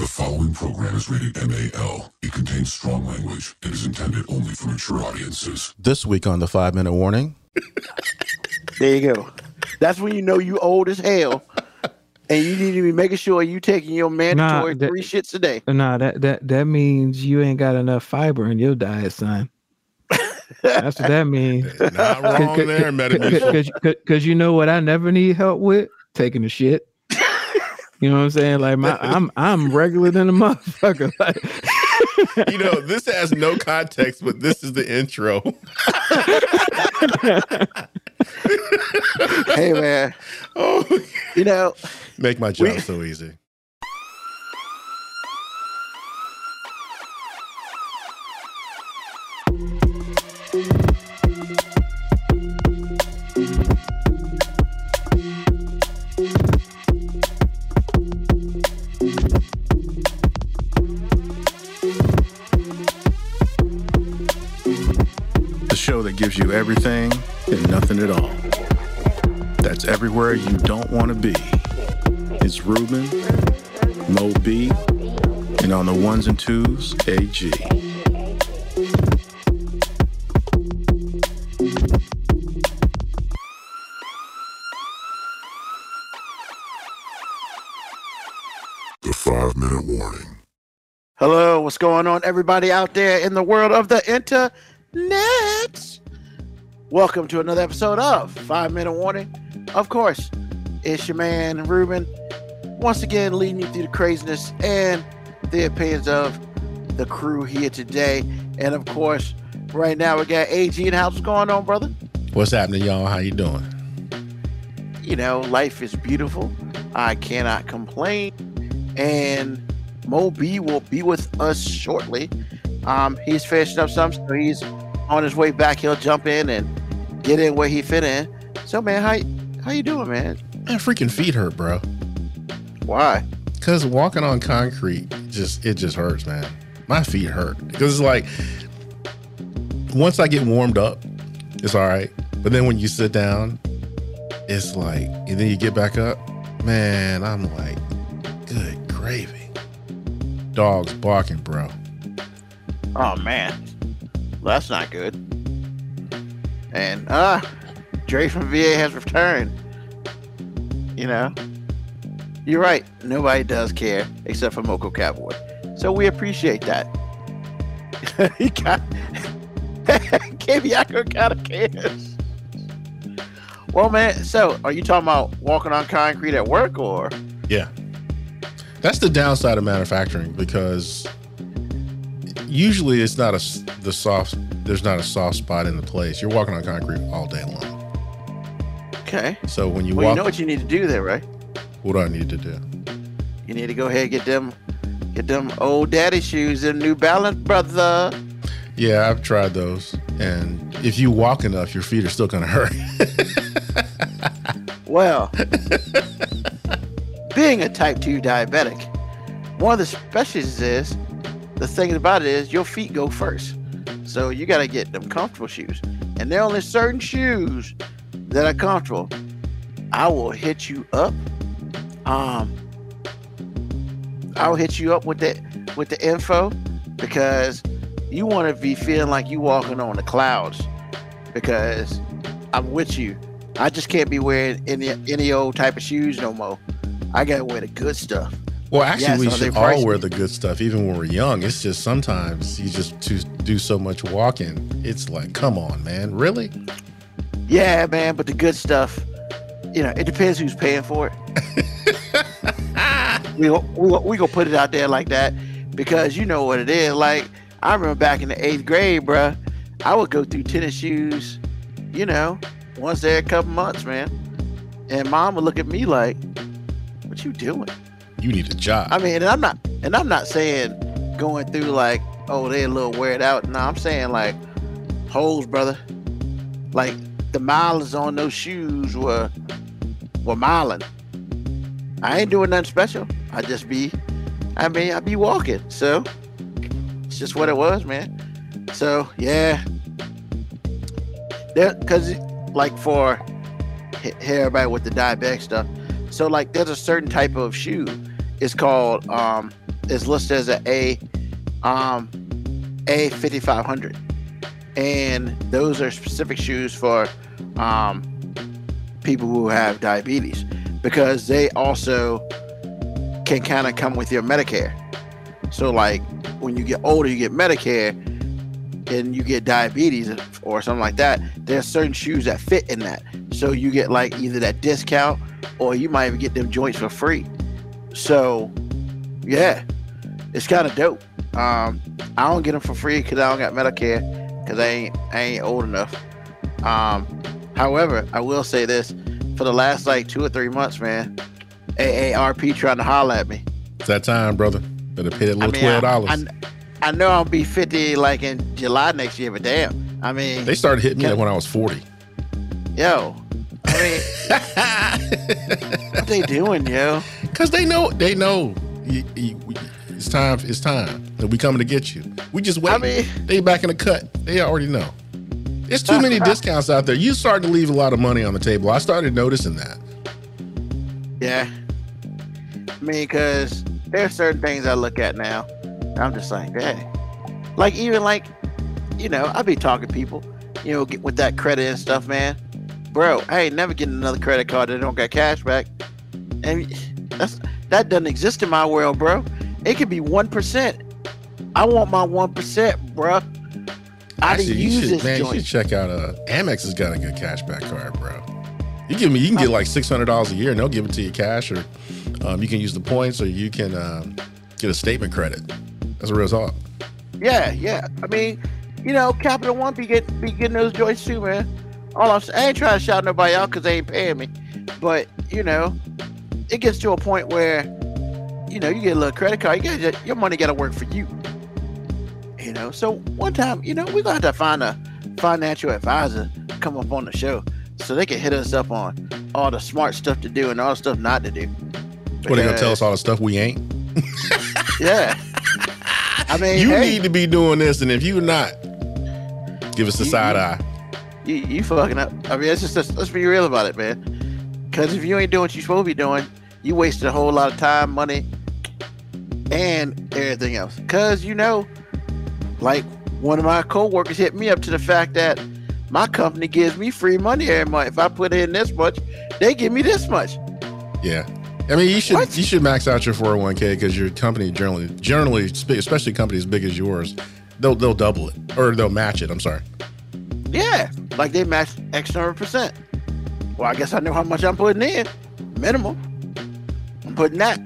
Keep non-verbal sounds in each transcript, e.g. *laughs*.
The following program is rated MAL. It contains strong language and is intended only for mature audiences. This week on the five minute warning. There you go. That's when you know you old as hell. And you need to be making sure you taking your mandatory that- three shits a day. Nah, that that that means you ain't got enough fiber in your diet, son. That's what that means. Not wrong there, Metamucil. Because you know what I never need help with? Taking a shit. You know what I'm saying? Like my I'm I'm regular than a motherfucker. *laughs* Like, You know, this has no context, but this is the intro. Hey man, *laughs* Oh, you know, make my job We- so easy. Gives you everything and nothing at all. That's everywhere you don't want to be. It's Ruben, Mo B, and on the ones and twos, AG. The five minute warning. hello, what's going on, everybody out there in the world of the internet? Welcome to another episode of Five Minute Warning. Of course, it's your man Ruben, once again leading you through the craziness and the opinions of the crew here today. And of course, right now we got AG in the house. What's going on, brother? What's happening, y'all? How you doing? you know, life is beautiful. I cannot complain. And Mo B will be with us shortly. Um, he's finishing up some, so he's on his way back. He'll jump in and get in where he fit in. So, man, how how you doing, man? My freaking feet hurt, bro. Why? Cause walking on concrete just it just hurts, man. My feet hurt because it's like once I get warmed up, it's all right. But then when you sit down, it's like, and then you get back up, man. I'm like, good gravy. Dogs barking, bro. Oh man, well, that's not good. And uh, Dre from VA has returned. You know, you're right. Nobody does care except for Moco Cowboy. So we appreciate that. *laughs* he got Kaviako kind of cares. Well, man. So, are you talking about walking on concrete at work, or Yeah. That's the downside of manufacturing because usually it's not a, the soft there's not a soft spot in the place. You're walking on concrete all day long. okay? So when you Well, you know what you need to do there, right? what do I need to do? You need to go ahead and get them, get them old daddy shoes and New Balance, brother. Yeah, I've tried those. And if you walk enough, your feet are still gonna hurt. *laughs* Well, being a type 2 diabetic, one of the specialties is the thing about it is your feet go first. So you got to get them comfortable shoes. And there are only certain shoes that are comfortable. I will hit you up. Um, I'll hit you up with the with the info because you want to be feeling like you walking on the clouds because I'm with you. I just can't be wearing any any old type of shoes no more. I gotta wear the good stuff. Well, actually, we should all wear the good stuff, even when we're young. It's just sometimes you just to do so much walking. It's like, come on, man, really? Yeah, man, but the good stuff, you know, it depends who's paying for it. *laughs* we we we gonna put it out there like that because you know what it is. Like I remember back in the eighth grade, bruh, I would go through tennis shoes, you know, once every couple months, man. And mom would look at me like, "What you doing?" You need a job. I mean, and I'm not, and I'm not saying going through like, oh, they're a little weird out. No, I'm saying like holes, brother. Like the miles on those shoes were were miling. I ain't doing nothing special. I just be, I mean, I be walking. So it's just what it was, man. So yeah, there, cause like for he- everybody with the diabetic stuff. So like, there's a certain type of shoe. It's called um, is listed as a A, um, A fifty five hundred, and those are specific shoes for um, people who have diabetes because they also can kind of come with your Medicare. So like when you get older, you get Medicare, and you get diabetes or something like that. There's certain shoes that fit in that, so you get like either that discount or you might even get them joints for free. So yeah, it's kind of dope. Um, I don't get them for free because I don't got Medicare because I ain't I ain't old enough. Um, however, I will say this: for the last like two or three months, man, AARP trying to holler at me. It's that time, brother. Better pay that I little mean, twelve I, dollars. I, I know I'll be fifty like in July next year, but damn, I mean, They started hitting me when I was forty. yo, I mean, what they doing, yo? Cause they know they know you- you- it's time. It's time that we coming to get you. We just wait. I mean- they back in the cut. They already know. There's too many *laughs* discounts out there. You starting to leave a lot of money on the table. I started noticing that. Yeah. I mean, because there's certain things I look at now. I'm just like, dang. Like, even like, you know, I be talking to people, you know, get with that credit and stuff, man. Bro, I ain't never getting another credit card that don't got cash back. And that's that doesn't exist in my world, bro. It could be one percent. I want my one percent, bro. I Actually, didn't use should, this man, you should check out. Uh, Amex has got a good cashback card, bro. You give me, you can get like six hundred dollars a year, and they'll give it to you cash, or um, you can use the points, or you can um, get a statement credit. That's a real talk. Yeah, yeah. I mean, you know, Capital One be get be getting those joints too, man. All I'm I ain't trying to shout nobody out because they ain't paying me, but you know, it gets to a point where, you know, you get a little credit card, you got your money got to work for you. You know, so one time, you know, we gonna have to find a financial advisor come up on the show so they can hit us up on all the smart stuff to do and all the stuff not to do. What they gonna tell us all the stuff we ain't? *laughs* Yeah. I *laughs* mean, You hey, need to be doing this, and if you're not, give us a side you- eye. You, you fucking up. I mean, it's just let's, let's be real about it, man. Because if you ain't doing what you're supposed to be doing, you wasted a whole lot of time, money, and everything else. Because you know, like one of my coworkers hit me up to the fact that my company gives me free money every month. If I put in this much, they give me this much. Yeah. I mean, you should What? you should max out your 401k because your company generally generally especially companies big as yours, they'll they'll double it or they'll match it. I'm sorry. Yeah, like they match X number of percent. Well, I guess I know how much I'm putting in, minimum. I'm putting that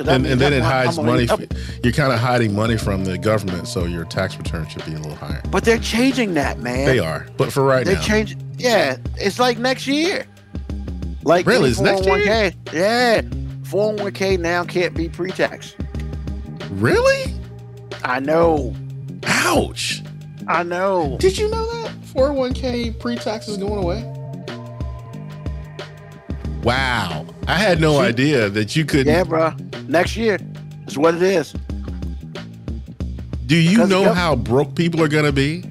And, and then it hides money. f- You're kind of hiding money from the government, so your tax return should be a little higher. But they're changing that, man. They are, but for right now They now, change. Yeah, it's like next year. Like Really? It's next oh year? Yeah, 401k now can't be pre-tax. really? I know. Ouch! I know. Did you know that 401k pre-tax is going away? Wow, I had no idea that you could. Yeah, bro. Next year is what it is. Do you 'Cause know how broke people are gonna be?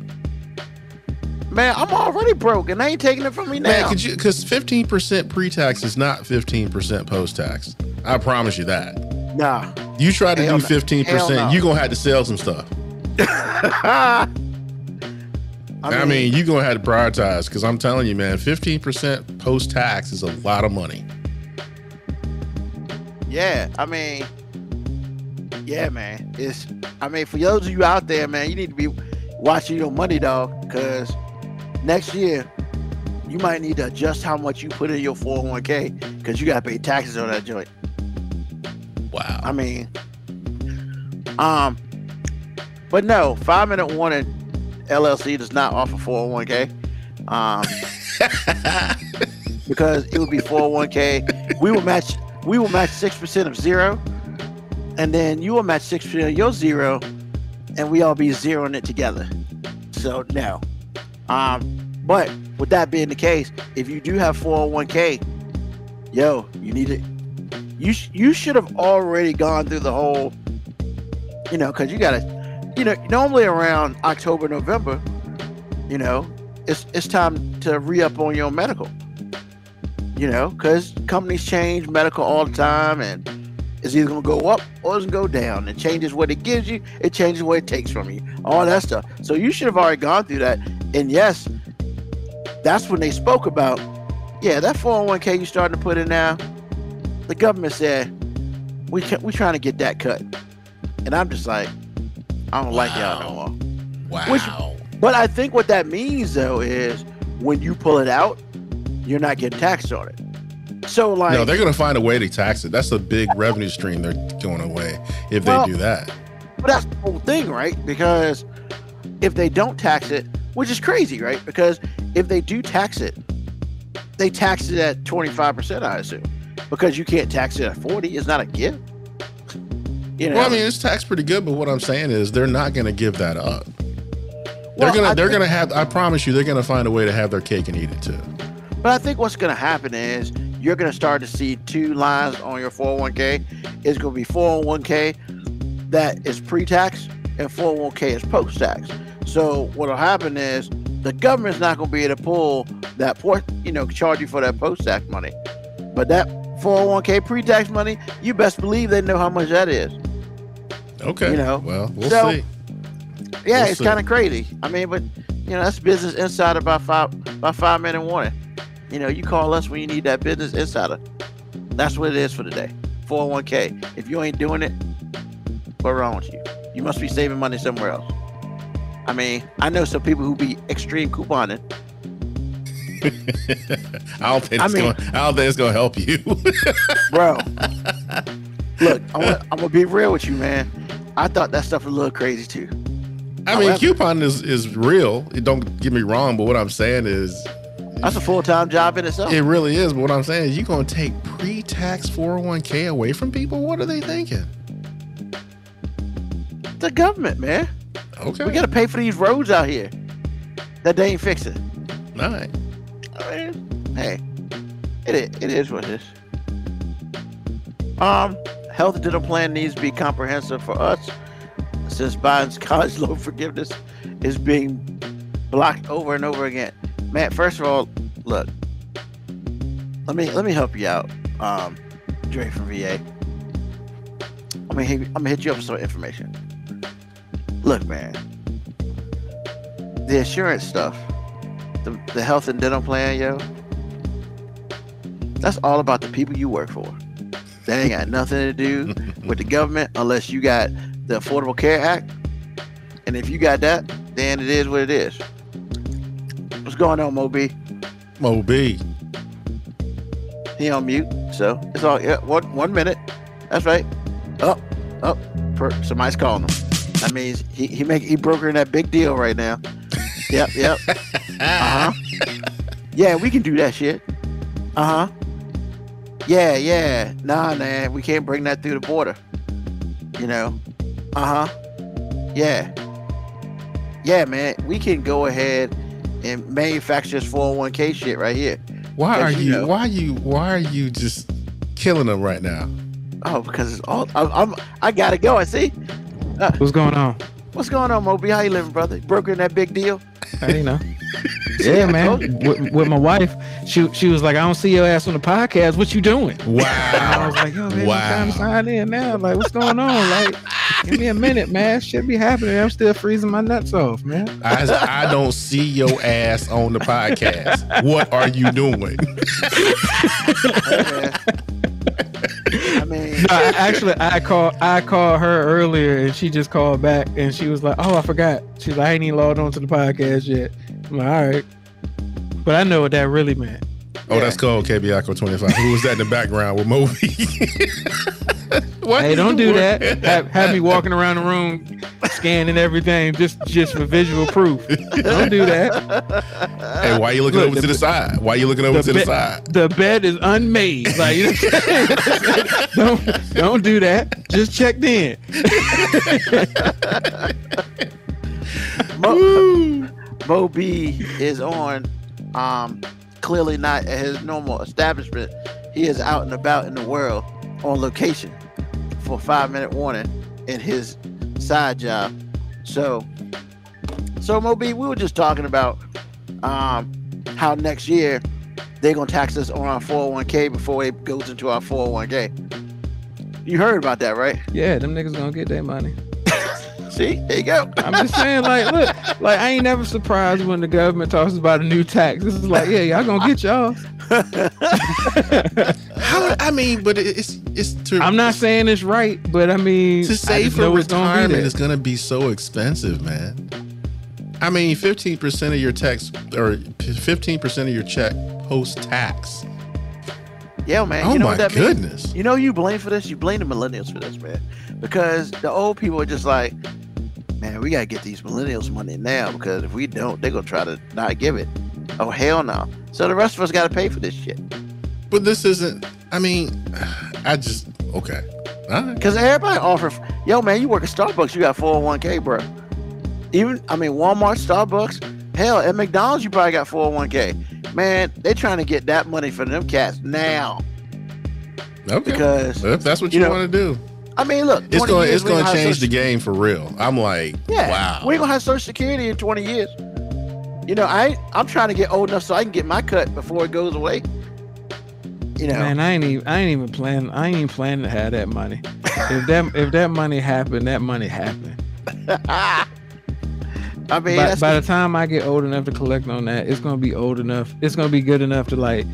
Man, I'm already broke, and they ain't taking it from me now. could you? Because 15% pre-tax is not 15% post-tax. I promise you that. nah. You try to Hell do 15%, Hell no. you gonna have to sell some stuff. *laughs* I I mean, you're gonna have to prioritize because I'm telling you, man, 15% post-tax is a lot of money. Yeah, I mean, yeah, man. It's, I mean, for those of you out there, man, you need to be watching your money, dog, because next year you might need to adjust how much you put in your 401k because you got to pay taxes on that joint. Wow. I mean, um, but no, five minute warning LLC does not offer 401k. Um, because it would be 401k. We will match we will match six percent of zero, and then you will match six percent of your zero, and we all be zeroing it together. So no. Um, but with that being the case, if you do have 401k, yo, you need it. You sh- you should have already gone through the whole, you know, because you gotta, you know, normally around October November, you know, it's it's time to re up on your medical. You know, because companies change medical all the time, and it's either gonna go up or it's gonna go down. It changes what it gives you, it changes what it takes from you, all that stuff. So you should have already gone through that. And yes, that's when they spoke about, yeah, that 401k you starting to put in now. The government said we we trying to get that cut, and I'm just like, I don't like y'all no more. Wow. Which- But I think what that means though is when you pull it out, you're not getting taxed on it. So like, no, they're gonna find a way to tax it. That's a big revenue stream they're going away if they do that. But that's the whole thing, right? Because if they don't tax it, which is crazy, right? Because if they do tax it, they tax it at 25%, I assume. Because you can't tax it at 40. It's not a gift. You know, Well, I mean, it's taxed pretty good, but what I'm saying is they're not gonna give that up. Well, they're gonna I they're think- gonna have I promise you they're gonna find a way to have their cake and eat it too. But I think what's going to happen is you're going to start to see two lines on your 401k. It's going to be 401k that is pre-tax and 401k is post-tax. So what'll happen is the government's not going to be able to pull that port, you know, charge you for that post-tax money. But that 401k pre-tax money, you best believe they know how much that is. Okay. You know, Well, we'll so- see. Yeah, We'll it's kind of crazy. I mean, but you know, that's business insider by five by five minute warning. You know, you call us when you need that business insider. That's what it is for today. 401k. If you ain't doing it, what's wrong with you? You must be saving money somewhere else. I mean, I know some people who be extreme couponing. *laughs* I don't think I it's mean- going I don't think it's gonna help you. *laughs* Bro, look, *laughs* I'm gonna, I'm gonna be real with you, man. I thought that stuff was a little crazy too. I mean, However- coupon is is real. Don't get me wrong, but what I'm saying is That's a full time job in itself. it really is. But what I'm saying is you're gonna take pre-tax 401k away from people. What are they thinking? the government, man. Okay. We gotta pay for these roads out here that they ain't fixing. All right. I mean, hey, it is, it is what it is. Um, health dental plan needs to be comprehensive for us, since Biden's *laughs* college loan forgiveness is being blocked over and over again. Man, first of all, look, let me let me help you out, um, Dre from VA. I'm gonna hit, I'm gonna hit you up with some information. Look, man, the insurance stuff the, the health and dental plan, yo, that's all about the people you work for. That ain't got nothing to do with the government unless you got the Affordable Care Act. And if you got that, then it is what it is. What's going on, Moby? Moby. He on mute, so it's all yeah. One one minute. That's right. Up, up. Per, somebody's calling him. That means he he make he brokering that big deal right now. Yep, yep. *laughs* Uh huh. Yeah, we can do that shit. Uh huh. Yeah, yeah. Nah, man, we can't bring that through the border. You know. Uh huh. Yeah. Yeah, man, we can go ahead and manufacture this 401k shit right here. Why are you you? know- Why are you? Why are you just killing them right now? Oh, because it's all I'm, I'm I gotta go. I see. What's going on? What's going on, Moby? How you living, brother? Brokering that big deal? Hey, you know. *laughs* Yeah, man. With, with my wife, she she was like, "I don't see your ass on the podcast. What you doing?" *laughs* And I was like, "Yo, man, Wow. I'm trying to sign in now. Like, what's going on? Like, give me a minute, man. Shit be happening. I'm still freezing my nuts off, man." I, I don't see your ass on the podcast. What are you doing? Hey. *laughs* I mean, No, actually, I called I called her earlier, and she just called back, and she was like, "Oh, I forgot." She's like, "I ain't even logged on to the podcast yet." I'm like, "All right," but I know what that really meant. Oh, that's called KBICO 25. Who was that in the background with Moby? *laughs* what Hey, don't do doing? that. Have, have me walking around the room scanning everything just just for visual proof. Don't do that. Hey, why are you looking Look, over to the- the side? Why are you looking over the to the side? The bed is unmade. Like, you know what I'm saying? *laughs* don't don't do that. Just checked in. Mo, Mo B is on, um, clearly not at his normal establishment. He is out and about in the world on location for five minute warning in his side job. So, so Mo B, we were just talking about um, how next year they're gonna tax us on our 401k before it goes into our 401k. You heard about that, right? Yeah, them niggas gonna get their money. *laughs* See, there you go. I'm just saying, like, look, like I ain't never surprised when the government talks about a new tax. This is like, yeah, y'all gonna get y'all. *laughs* How? I mean, but it's it's to I'm not saying it's right, but I mean, to save for know it's gonna be retirement there. is going to be so expensive, man. I mean, fifteen percent of your tax or fifteen percent of your check post tax. Yeah, man. Oh you know my what that means? goodness! You know you blame for this? You blame the millennials for this, man. Because the old people are just like, man, we gotta get these millennials money now because if we don't, they're gonna try to not give it. Oh hell no. So the rest of us gotta pay for this shit. But this isn't. I mean, *sighs* I just okay. All right. Everybody offer yo man, you work at Starbucks, you got 401k, bro. Even I mean Walmart, Starbucks, hell, at McDonald's you probably got 401k. Man, they trying to get that money for them cats now. Okay. Because Well, if that's what you you, know, want to do, I mean look, it's going it's going to gonna change the game for real. I'm like, Yeah. wow. We ain't gonna have Social Security in 20 years. You know, I I'm trying to get old enough so I can get my cut before it goes away. You know, Man, I ain't even I ain't even planning I ain't even planning to have that money. If that if that money happened, that money happened. *laughs* I mean, By, that's by the time I get old enough to collect on that, it's gonna be old enough. It's gonna be good enough to like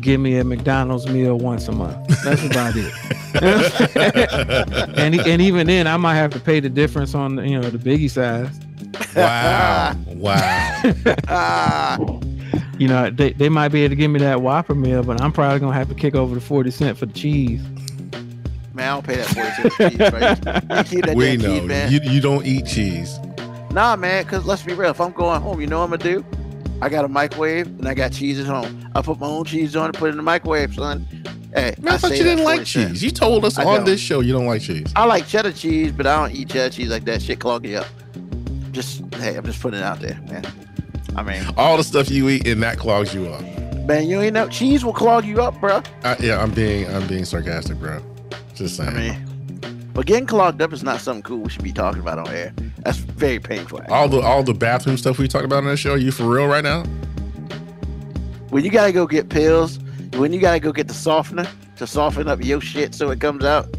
give me a McDonald's meal once a month. That's about it. *laughs* and e- and even then, I might have to pay the difference on you know the biggie size. wow. wow. ah, You know, they, they might be able to give me that Whopper meal, but I'm probably gonna have to kick over the forty cent for the cheese. man, I don't pay that 40 cents cheese, bro. You keep that We know cheese, man. you you don't eat cheese. Nah, man, because let's be real. If I'm going home, you know what I'm gonna do? I got a microwave and I got cheese at home. I put my own cheese on and put it in the microwave, son. Hey, Man, I, thought you didn't like 40 cents. cheese. You told us I on don't. this show you don't like cheese. I like cheddar cheese, but I don't eat cheddar cheese like that. Shit clog you up. Just hey, I'm just putting it out there, man. I mean, All the stuff you eat and that clogs you up. man, you ain't know cheese will clog you up, bro. I, yeah, I'm being I'm being sarcastic, bro. Just saying. I mean, but getting clogged up is not something cool we should be talking about on air. That's very painful. actually. all the all the bathroom stuff we talked about on the show. You for real right now? When you gotta go get pills, when you gotta go get the softener to soften up your shit so it comes out. *laughs*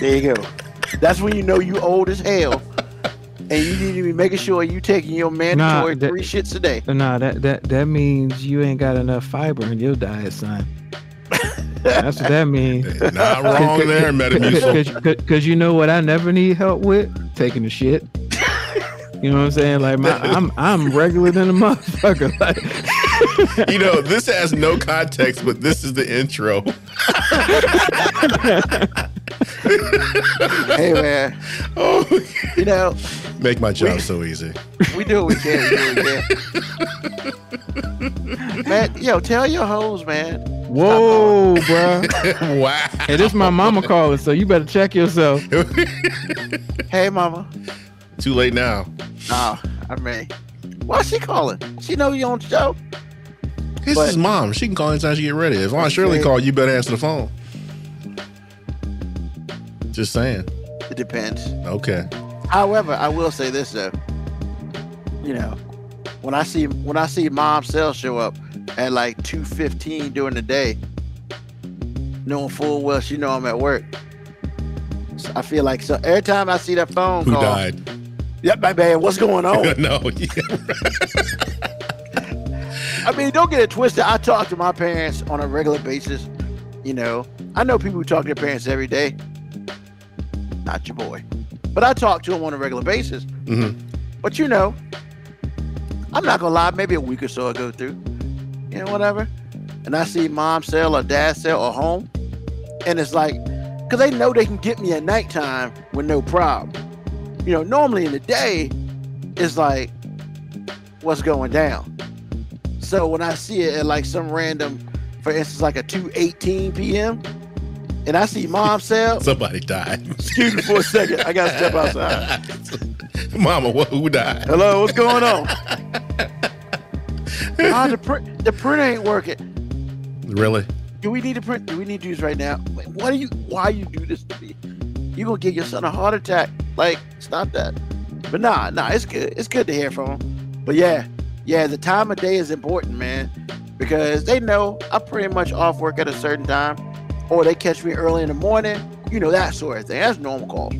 there you go. That's when you know you old as hell. And you need to be making sure you taking your mandatory that- three shits a day. Nah, that that that means you ain't got enough fiber in your diet, son. That's what that means. Not wrong there, Metamucil. Because you know what I never need help with? Taking a shit. You know what I'm saying? Like my, I'm I'm regular than a motherfucker. *laughs* Like, You know, this has no context, but this is the intro. *laughs* hey man, Oh, you know, make my job so easy. we do what we can. We do what we can. man, yo, tell your hoes, man. whoa, bro. *laughs* wow. Hey, this my mama calling, so you better check yourself. *laughs* Hey, mama. Too late now. Nah, I mean, why she calling? She know you on the show. This But- is mom. She can call anytime she get ready. If Aunt Shirley Okay. call, you better answer the phone. Just saying. It depends. Okay. However, I will say this though. You know, when I see when I see mom cell show up at like two fifteen during the day, knowing full well she know I'm at work. So I feel like so every time I see that phone Who call, died? yep, my man, What's going on? *laughs* no. yeah. *laughs* I mean, don't get it twisted. I talk to my parents on a regular basis. You know, I know people who talk to their parents every day. Not your boy, but I talk to him on a regular basis. Mhm. But you know, I'm not gonna lie. Maybe a week or so I go through, you know, whatever, and I see mom sell or dad sell or home, and it's like, cause they know they can get me at nighttime with no problem. You know, normally in the day, it's like, what's going down. So when I see it at like some random, for instance, like a 2:18 p.m. and I see mom cell, Somebody died. excuse me for a second, I gotta step outside. *laughs* Mama, what, who died? Hello, what's going on? ah, the print, the print ain't working. Really? Do we need to print? Do we need to do this right now? Like, What do you? Why you do this to me? You gonna give your son a heart attack? Like, stop that. But nah, nah, it's good. It's good to hear from him. But yeah, yeah, the time of day is important, man, because they know I'm pretty much off work at a certain time, or they catch me early in the morning, you know, that sort of thing. That's normal calls.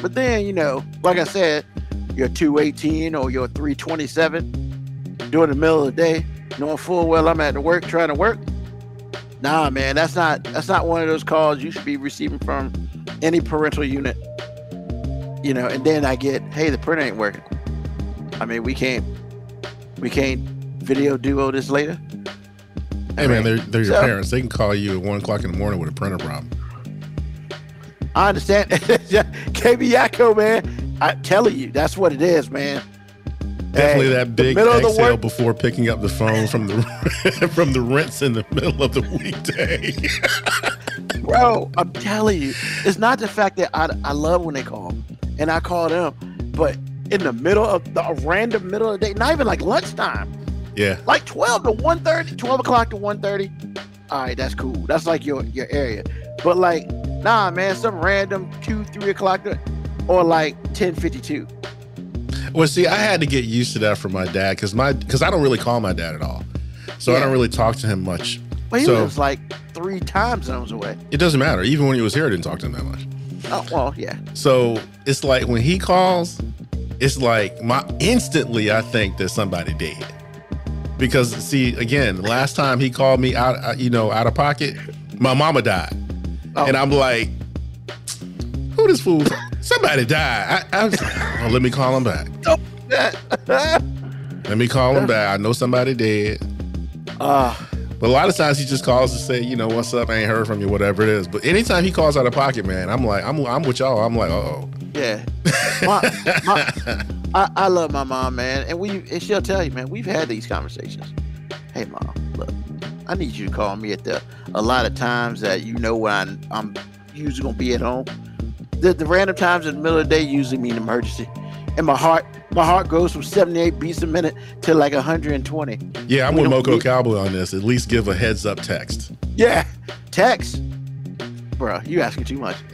But then, you know, like I said, your 218 or your 327 during the middle of the day, knowing full well I'm at the work trying to work. Nah, man, that's not that's not one of those calls you should be receiving from any parental unit. You know, and then I get, hey, the printer ain't working. I mean, we can't we can't video duo this later. Hey man, they're they're your So- parents. They can call you at one o'clock in the morning with a printer problem. I understand. *laughs* KB Yakko, man. I'm telling you, that's what it is, man. Definitely Hey, that big middle of the exhale work- before picking up the phone from the *laughs* from the rents in the middle of the weekday. *laughs* Bro, I'm telling you, it's not the fact that I, I love when they call and I call them, but in the middle of the random middle of the day, not even like lunchtime, yeah, like 12 to 1.30, 12 o'clock to 1.30. All right, that's cool. That's like your, your area. But like, nah, man, some random 2, 3 o'clock or like 10.52. Well, see, I had to get used to that from my dad because my because I don't really call my dad at all, so I don't really talk to him much. But he So- lives like three time zones away. It doesn't matter. Even when he was here, I didn't talk to him that much. Oh, well, yeah. So it's like when he calls, it's like my instantly I think that somebody dead. Because see, again, last time he called me out, uh, you know, out of pocket, my mama died, Oh. and I'm like, who this fool? Somebody died. I, I was like, oh, let me call him back. *laughs* Let me call him back. I know somebody dead. uh, But a lot of times he just calls to say, you know, what's up? I ain't heard from you, whatever it is. But anytime he calls out of pocket, man, I'm like, I'm, I'm with y'all. I'm like, oh, yeah. My, my, *laughs* I, I love my mom, man, and we and she'll tell you, man, we've had these conversations. Hey, mom, look, I need you to call me at the a lot of times that you know when I'm, I'm usually gonna be at home. The, the random times in the middle of the day usually mean emergency, and my heart my heart goes from 78 beats a minute to like 120. yeah, I'm We with Moco Cowboy on this. At least give a heads up text. Yeah, text, bro, you asking too much. *laughs*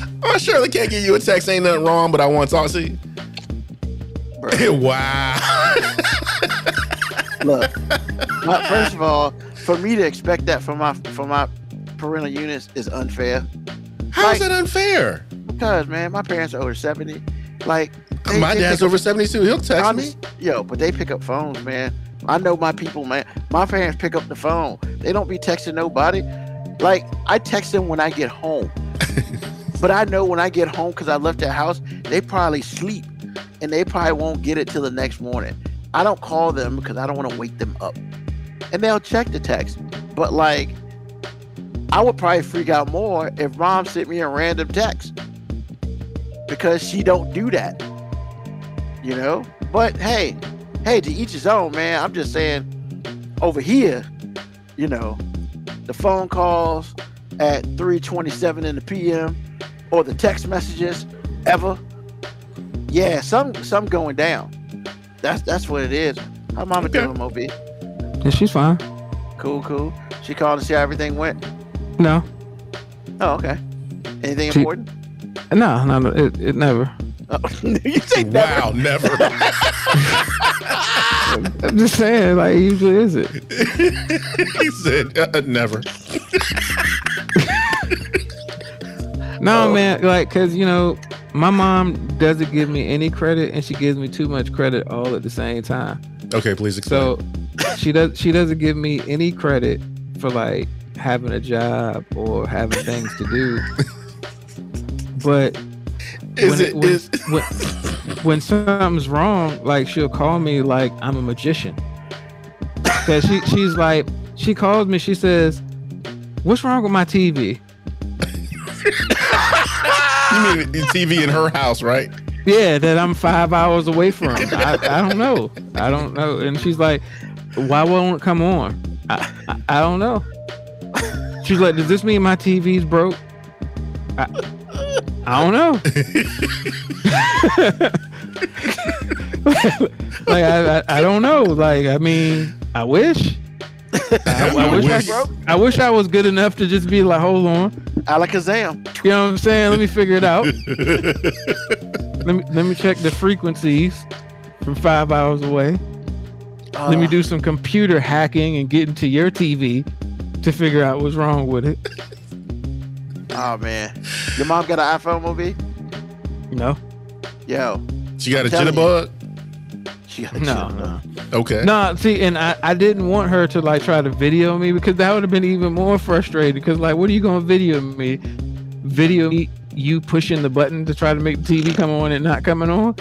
*laughs* Oh, I surely can't give you a text. Ain't nothing wrong, but I want to talk to you. *laughs* Wow. Look, my, first of all, for me to expect that from my from my parental units is unfair. How's Like- that unfair? Because man, my parents are over seventy. Like they- My they dad's over 72. He'll text me. Yo, but they pick up phones, man. I know my people, man. My parents pick up the phone. They don't be texting nobody. Like I text them when I get home. But I know when I get home because I left their house, they probably sleep, and they probably won't get it till the next morning. I don't call them because I don't want to wake them up, and they'll check the text. But like, I would probably freak out more if mom sent me a random text because she don't do that. You know? But hey, hey, to each his own, man. I'm just saying over here, you know, the phone calls at 3:27 in the PM or the text messages ever. Yeah, some some going down. That's that's what it is. How mama Okay. doing, Moby? And she's fine. Cool, cool. She called to see how everything went. No, Oh, okay. Anything She- important? no, no, no it, it never. Oh, *laughs* you say never. Wow, never. *laughs* I'm just saying, like, it usually is it. *laughs* he said, uh, never. No, Oh. man, like, cause you know, my mom doesn't give me any credit, and she gives me too much credit all at the same time. Okay, please explain. So she does. She doesn't give me any credit for like having a job or having things to do. *laughs* But is when, it when, is *laughs* when, when something's wrong, like she'll call me like I'm a magician. Cause she she's like she calls me. She says, "What's wrong with my TV?" *laughs* you mean the TV in her house, right? Yeah, that I'm five hours away from. I, I don't know. I don't know. And she's like, "Why won't it come on?" I, I, I don't know. She's like, "Does this mean my TV's broke?" I, I don't know. *laughs* like I, I, I don't know. Like I mean, I wish. I, I wish wish. I, I wish I was good enough to just be like, hold on. Alakazam. You know what I'm saying? Let me figure it out. *laughs* let me let me check the frequencies from five hours away. Let me Uh, do some computer hacking and get into your TV to figure out what's wrong with it. Oh man, your mom got an iPhone movie? No. Yo, She got a telling you. jitterbug. *laughs* she No, no. Okay. No, see, and I, I didn't want her to like try to video me because that would have been even more frustrating. Because like, what are you gonna video me? Video me you pushing the button to try to make the TV come on and not coming on?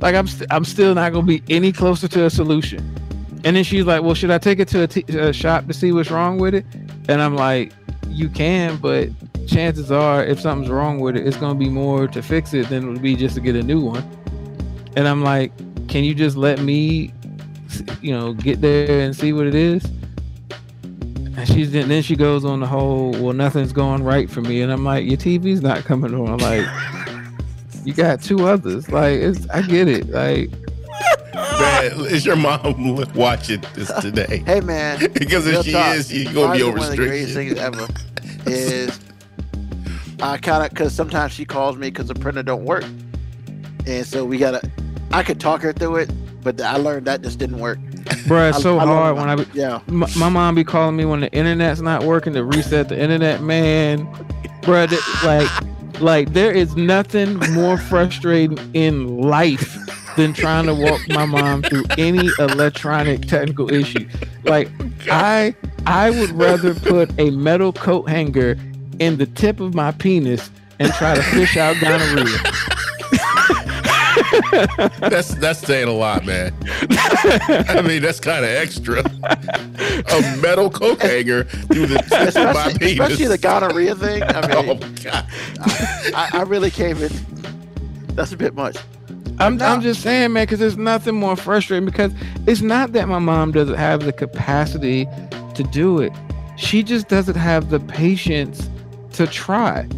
Like I'm st- I'm still not gonna be any closer to a solution. And then she's like, "Well, should I take it to a, t- a shop to see what's wrong with it?" And I'm like, "You can, but chances are, if something's wrong with it, it's gonna be more to fix it than it would be just to get a new one." And I'm like, "Can you just let me you know, get there and see what it is. And she's and then she goes on the whole, well, nothing's going right for me, and I'm like, your TV's not coming on. I'm like, *laughs* you got two others. Like, it's I get it. Like, Man, is your mom watching this today? *laughs* Hey man, Because if she talk, is, you're gonna be probably over one of the greatest restriction. things ever *laughs* is I kind of because sometimes she calls me because the printer don't work, and so we gotta. I could talk her through it, but I learned that just didn't work. bruh, it's so I- I hard when I be, Yeah, my, my mom be calling me when the internet's not working to reset the internet, man. Bruh, th- like, like there is nothing more frustrating in life than trying to walk my mom through any electronic technical issue. Like, I I would rather put a metal coat hanger in the tip of my penis and try to fish out gonorrhea. That's that's saying a lot, man. *laughs* I mean, that's kind of extra. A metal coke hanger through the tip of my especially, penis. especially the gonorrhea thing. I Oh mean, God! I, I really came in. That's a bit much. I'm, No. I'm just saying, man, because there's nothing more frustrating because it's not that my mom doesn't have the capacity to do it. She just doesn't have the patience to try.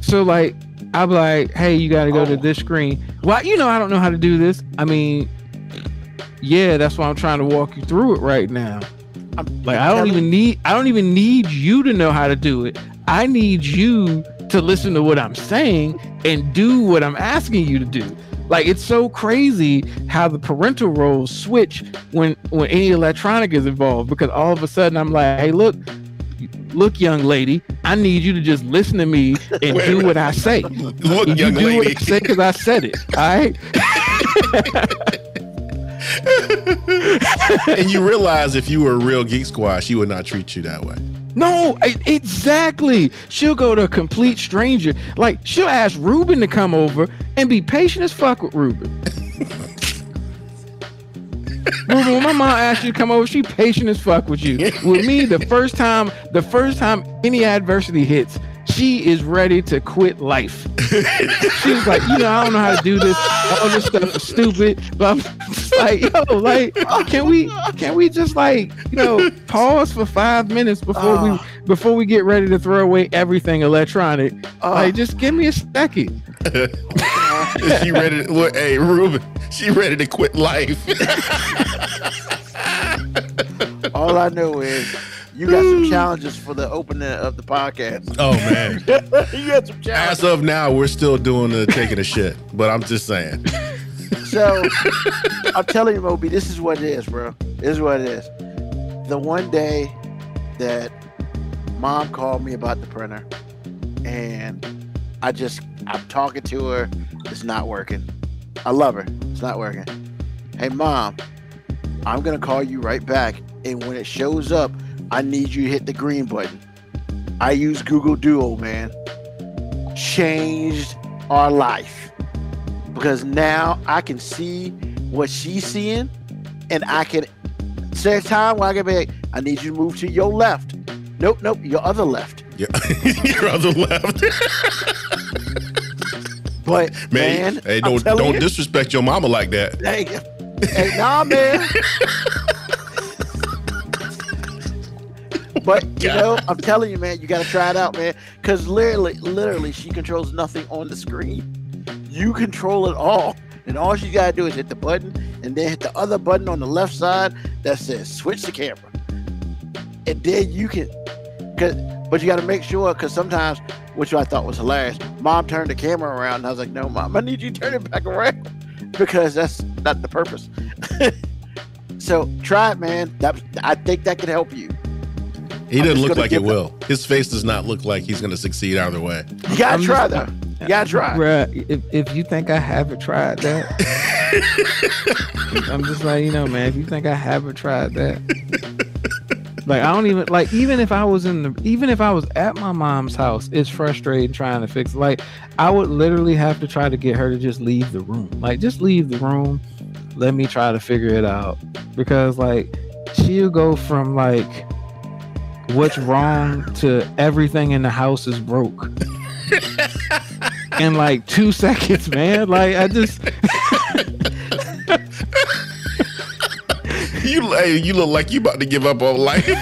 So, like, I'm like, hey, you got to go to Oh. this screen. Well, you know, I don't know how to do this. I mean, yeah, that's why I'm trying to walk you through it right now. I'm, Like, I'm don't even need, I don't even need you to know how to do it. I need you to listen to what I'm saying and do what I'm asking you to do. Like it's so crazy how the parental roles switch when when any electronic is involved because all of a sudden I'm like, hey, look, look, young lady, I need you to just listen to me and do what I say. Look, You young do what. I say because I said it. All right. *laughs* and you realize if you were a real geek squad, she would not treat you that way. No, exactly. She'll go to a complete stranger. Like she'll ask Ruben to come over and be patient as fuck with Ruben. *laughs* When my mom asked you to come over, she patient as fuck with you. With me, the first time, the first time any adversity hits, she is ready to quit life. She's like, you know, I don't know how to do this. All this stuff is stupid. But I'm just like, yo, like, can we, can we just like, you know, pause for five minutes before we, Ah. before we get ready to throw away everything electronic? Ah. Like, just give me a second. *laughs* Is *laughs* she ready? To, well, hey, Ruben, she ready to quit life. *laughs* All I know is you got some challenges for the opening of the podcast. oh man! *laughs* you got some challenges. As of now, we're still doing the taking a shit, but I'm just saying. So I'm telling you, Moby, this is what it is, bro. This is what it is. The one day that mom called me about the printer, and I just I'm talking to her, it's not working. I love her, it's not working. Hey, mom, I'm gonna call you right back, and when it shows up, I need you to hit the green button. I use Google Duo, man. Changed our life because now I can see what she's seeing, and I can say time where I can be like, I need you to move to your left. Nope, nope, your other left. Yeah. *laughs* Your other left. *laughs* But Man, man, hey, don't don't you, disrespect your mama like that. hey, hey, nah, man. But you know, *laughs* I'm telling you, man, you gotta try it out, man. Cause literally, literally, she controls nothing on the screen. You control it all. And all she gotta do is hit the button and then hit the other button on the left side that says switch the camera. And then you can cause but you gotta make sure because sometimes which I thought was hilarious, mom turned the camera around and I was like, No, mom, I need you to turn it back around *laughs* because that's not the purpose. *laughs* So try it, man. That I think that could help you. He doesn't look like it give will. His face does not look like he's going to succeed either way. You gotta I'm try just- though. You *laughs* gotta try. Bruh, if, if you think I haven't tried that, I'm just like, you know, man, if you think I haven't tried that, like I don't even like even if I was in the even if I was at my mom's house, it's frustrating trying to fix like I would literally have to try to get her to just leave the room. Like just leave the room. Let me try to figure it out. Because like she'll go from like what's wrong to everything in the house is broke *laughs* in like two seconds, man. Like I just *laughs* You, hey, you look like you about to give up on life. *laughs*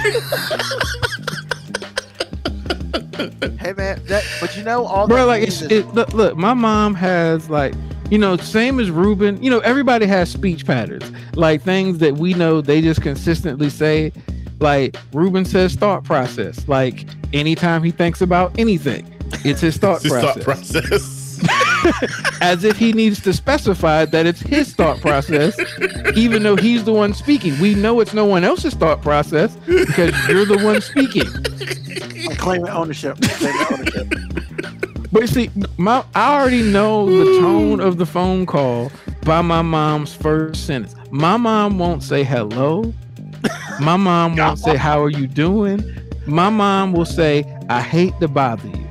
Hey man, that but you know all bro like it's, it, look, look my mom has like you know same as ruben you know everybody has speech patterns like things that we know they just consistently say like ruben says thought process like anytime he thinks about anything it's his *laughs* thought His process thought process. *laughs* as if he needs to specify that it's his thought process even though he's the one speaking we know it's no one else's thought process because you're the one speaking I'm claiming ownership. Claiming ownership. *laughs* But you see, my I already know the tone of the phone call by my mom's first sentence. My mom won't say hello. My mom won't say how are you doing. My mom will say I hate to bother you.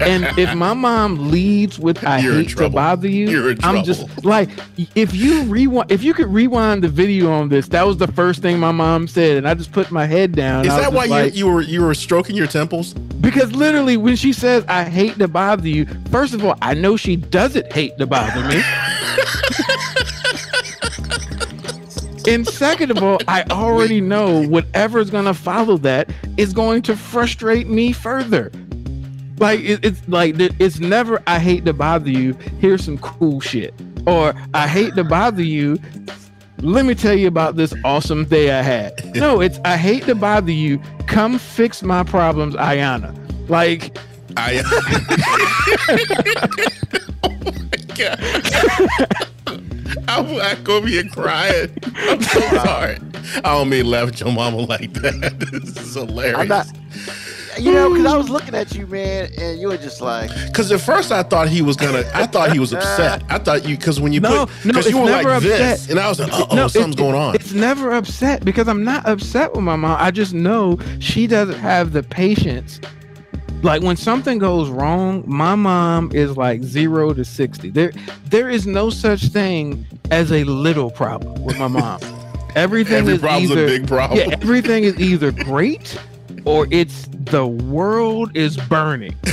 And if my mom leads with I You're hate to bother you, I'm just like if you rewind if you could rewind the video on this, that was the first thing my mom said, and I just put my head down. Is that why like, you, you were you were stroking your temples? because literally, when she says, I hate to bother you, first of all, I know she doesn't hate to bother me. *laughs* and second of all, I already know whatever's going to follow that is going to frustrate me further. Like, it, it's like, it's never, I hate to bother you. Here's some cool shit. Or, I hate to bother you. Let me tell you about this awesome day I had. No, it's I hate to bother you. Come fix my problems, Ayana. Like, I. *laughs* oh my god! *laughs* I'm back over here crying. I'm so sorry. I don't mean laugh at your mama like that. *laughs* This is hilarious. I'm not. You know, because I was looking at you, man, and you were just like, Because at first I thought he was gonna. I thought he was *laughs* upset. I thought you because when you No, put because it's you were like never this, upset. and I was like, uh oh, No, something's it- going on. It's never upset because I'm not upset with my mom. I just know she doesn't have the patience. Like when something goes wrong, my mom is like zero to sixty. There, there is no such thing as a little problem with my mom. *laughs* Everything Every is problem's a either big problem. yeah, everything is either great or it's the world is burning. *laughs*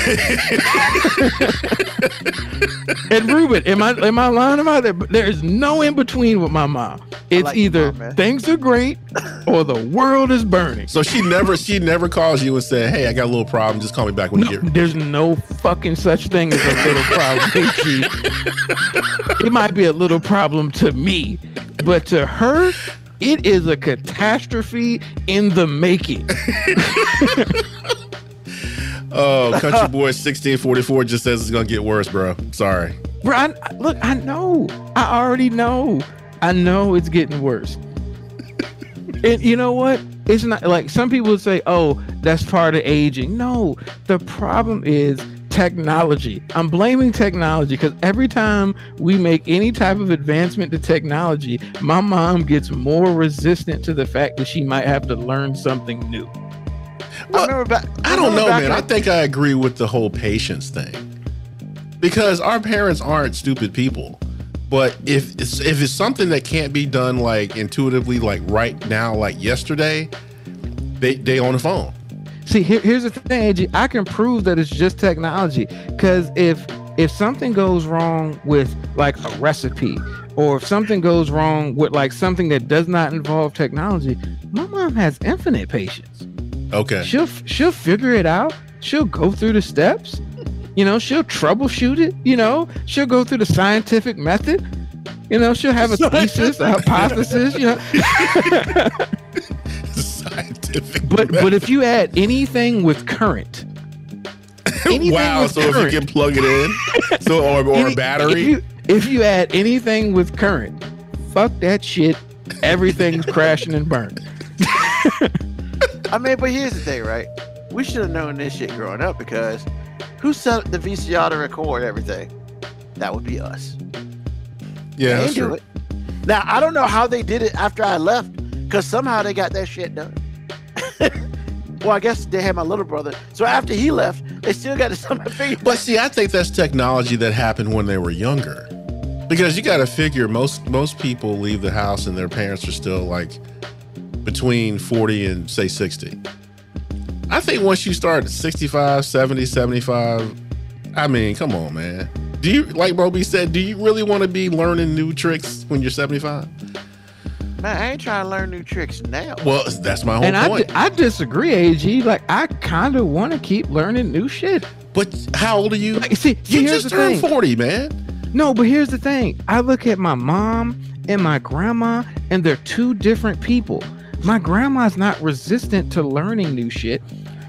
and Ruben, am I am I lying about that? There is no in between with my mom. It's like either mom, things are great or the world is burning. So she never she never calls you and said, "Hey, I got a little problem. Just call me back when No, you get." there's no fucking such thing as a little problem. *laughs* It might be a little problem to me, but to her, it is a catastrophe in the making. *laughs* Oh, country *laughs* boy sixteen forty four just says it's gonna get worse, bro. Sorry. Bro, I, look, I know. I already know. I know it's getting worse. *laughs* and you know what? It's not like some people say, "Oh, that's part of aging." No, the problem is technology. I'm blaming technology because every time we make any type of advancement to technology, my mom gets more resistant to the fact that she might have to learn something new. I back. I don't know, back man. I think I agree with the whole patience thing because our parents aren't stupid people. But if it's if it's something that can't be done like intuitively, like right now, like yesterday, they they on the phone. See, here, here's the thing, Angie. I can prove that it's just technology. Because if if something goes wrong with like a recipe, or if something goes wrong with like something that does not involve technology, my mom has infinite patience. Okay. She'll she'll figure it out. She'll go through the steps. You know, she'll troubleshoot it. You know, she'll go through the scientific method. You know, she'll have a *laughs* thesis, a hypothesis. You know, *laughs* Scientific. but but if you add anything with current, *laughs* anything wow. with So if you can plug it in, *laughs* so or, or Any- a battery. If you, if you add anything with current, fuck that shit. everything's *laughs* crashing and burning. I mean, but here's the thing, right? We should have known this shit growing up because who set the VCR to record everything? That would be us. Yeah, that's true. it. Now I don't know how they did it after I left, because somehow they got that shit done. *laughs* well, I guess they had my little brother. So after he left, they still got to my finger. But see, I think that's technology that happened when they were younger. Because you got to figure most most people leave the house and their parents are still like between 40 and say 60. I think once you start at 65, 70, 75, I mean, come on, man. Do you like Roby said, do you really want to be learning new tricks when you're 75? Man, I ain't trying to learn new tricks now. Well, that's my whole And I, point. di- I disagree, AG. Like I kind of want to keep learning new shit. but how old are you? Like, see, see you here's just turned thing. 40, man. No, but here's the thing. I look at my mom and my grandma, and they're two different people. My grandma's not resistant to learning new shit.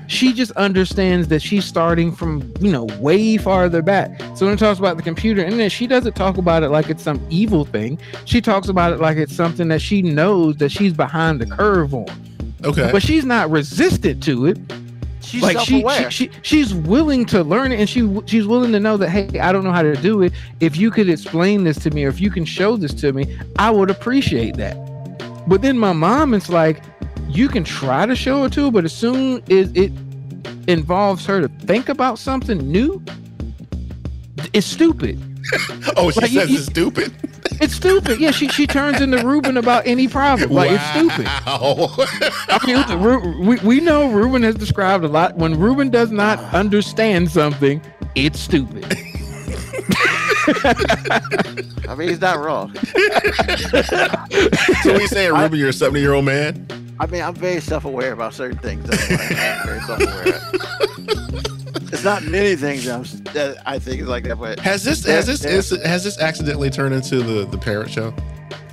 She just understands that she's starting from, you know, way farther back. So when it talks about the computer and then she doesn't talk about it like it's some evil thing. She talks about it like it's something that she knows that she's behind the curve on. Okay. But she's not resistant to it She's like she, self-aware. she, she she's willing to learn it and she she's willing to know that hey i don't know how to do it if you could explain this to me or if you can show this to me i would appreciate that but then my mom is like you can try to show it to her but as soon as it involves her to think about something new it's stupid *laughs* oh, she like, says you- it's stupid. it's stupid yeah she, she turns into ruben about any problem like it's stupid Wow. *laughs* I mean, listen, Ru- we, we know Ruben has described a lot. When Ruben does not ah. understand something, it's stupid. *laughs* I mean, he's not wrong. so we saying, Ruben, you're a 70 year old man? I mean, I'm very self-aware about certain things. I'm very self-aware. it's not many things that, I'm, that I think is like that, but Has this has this there- is, has this accidentally turned into the the parrot show?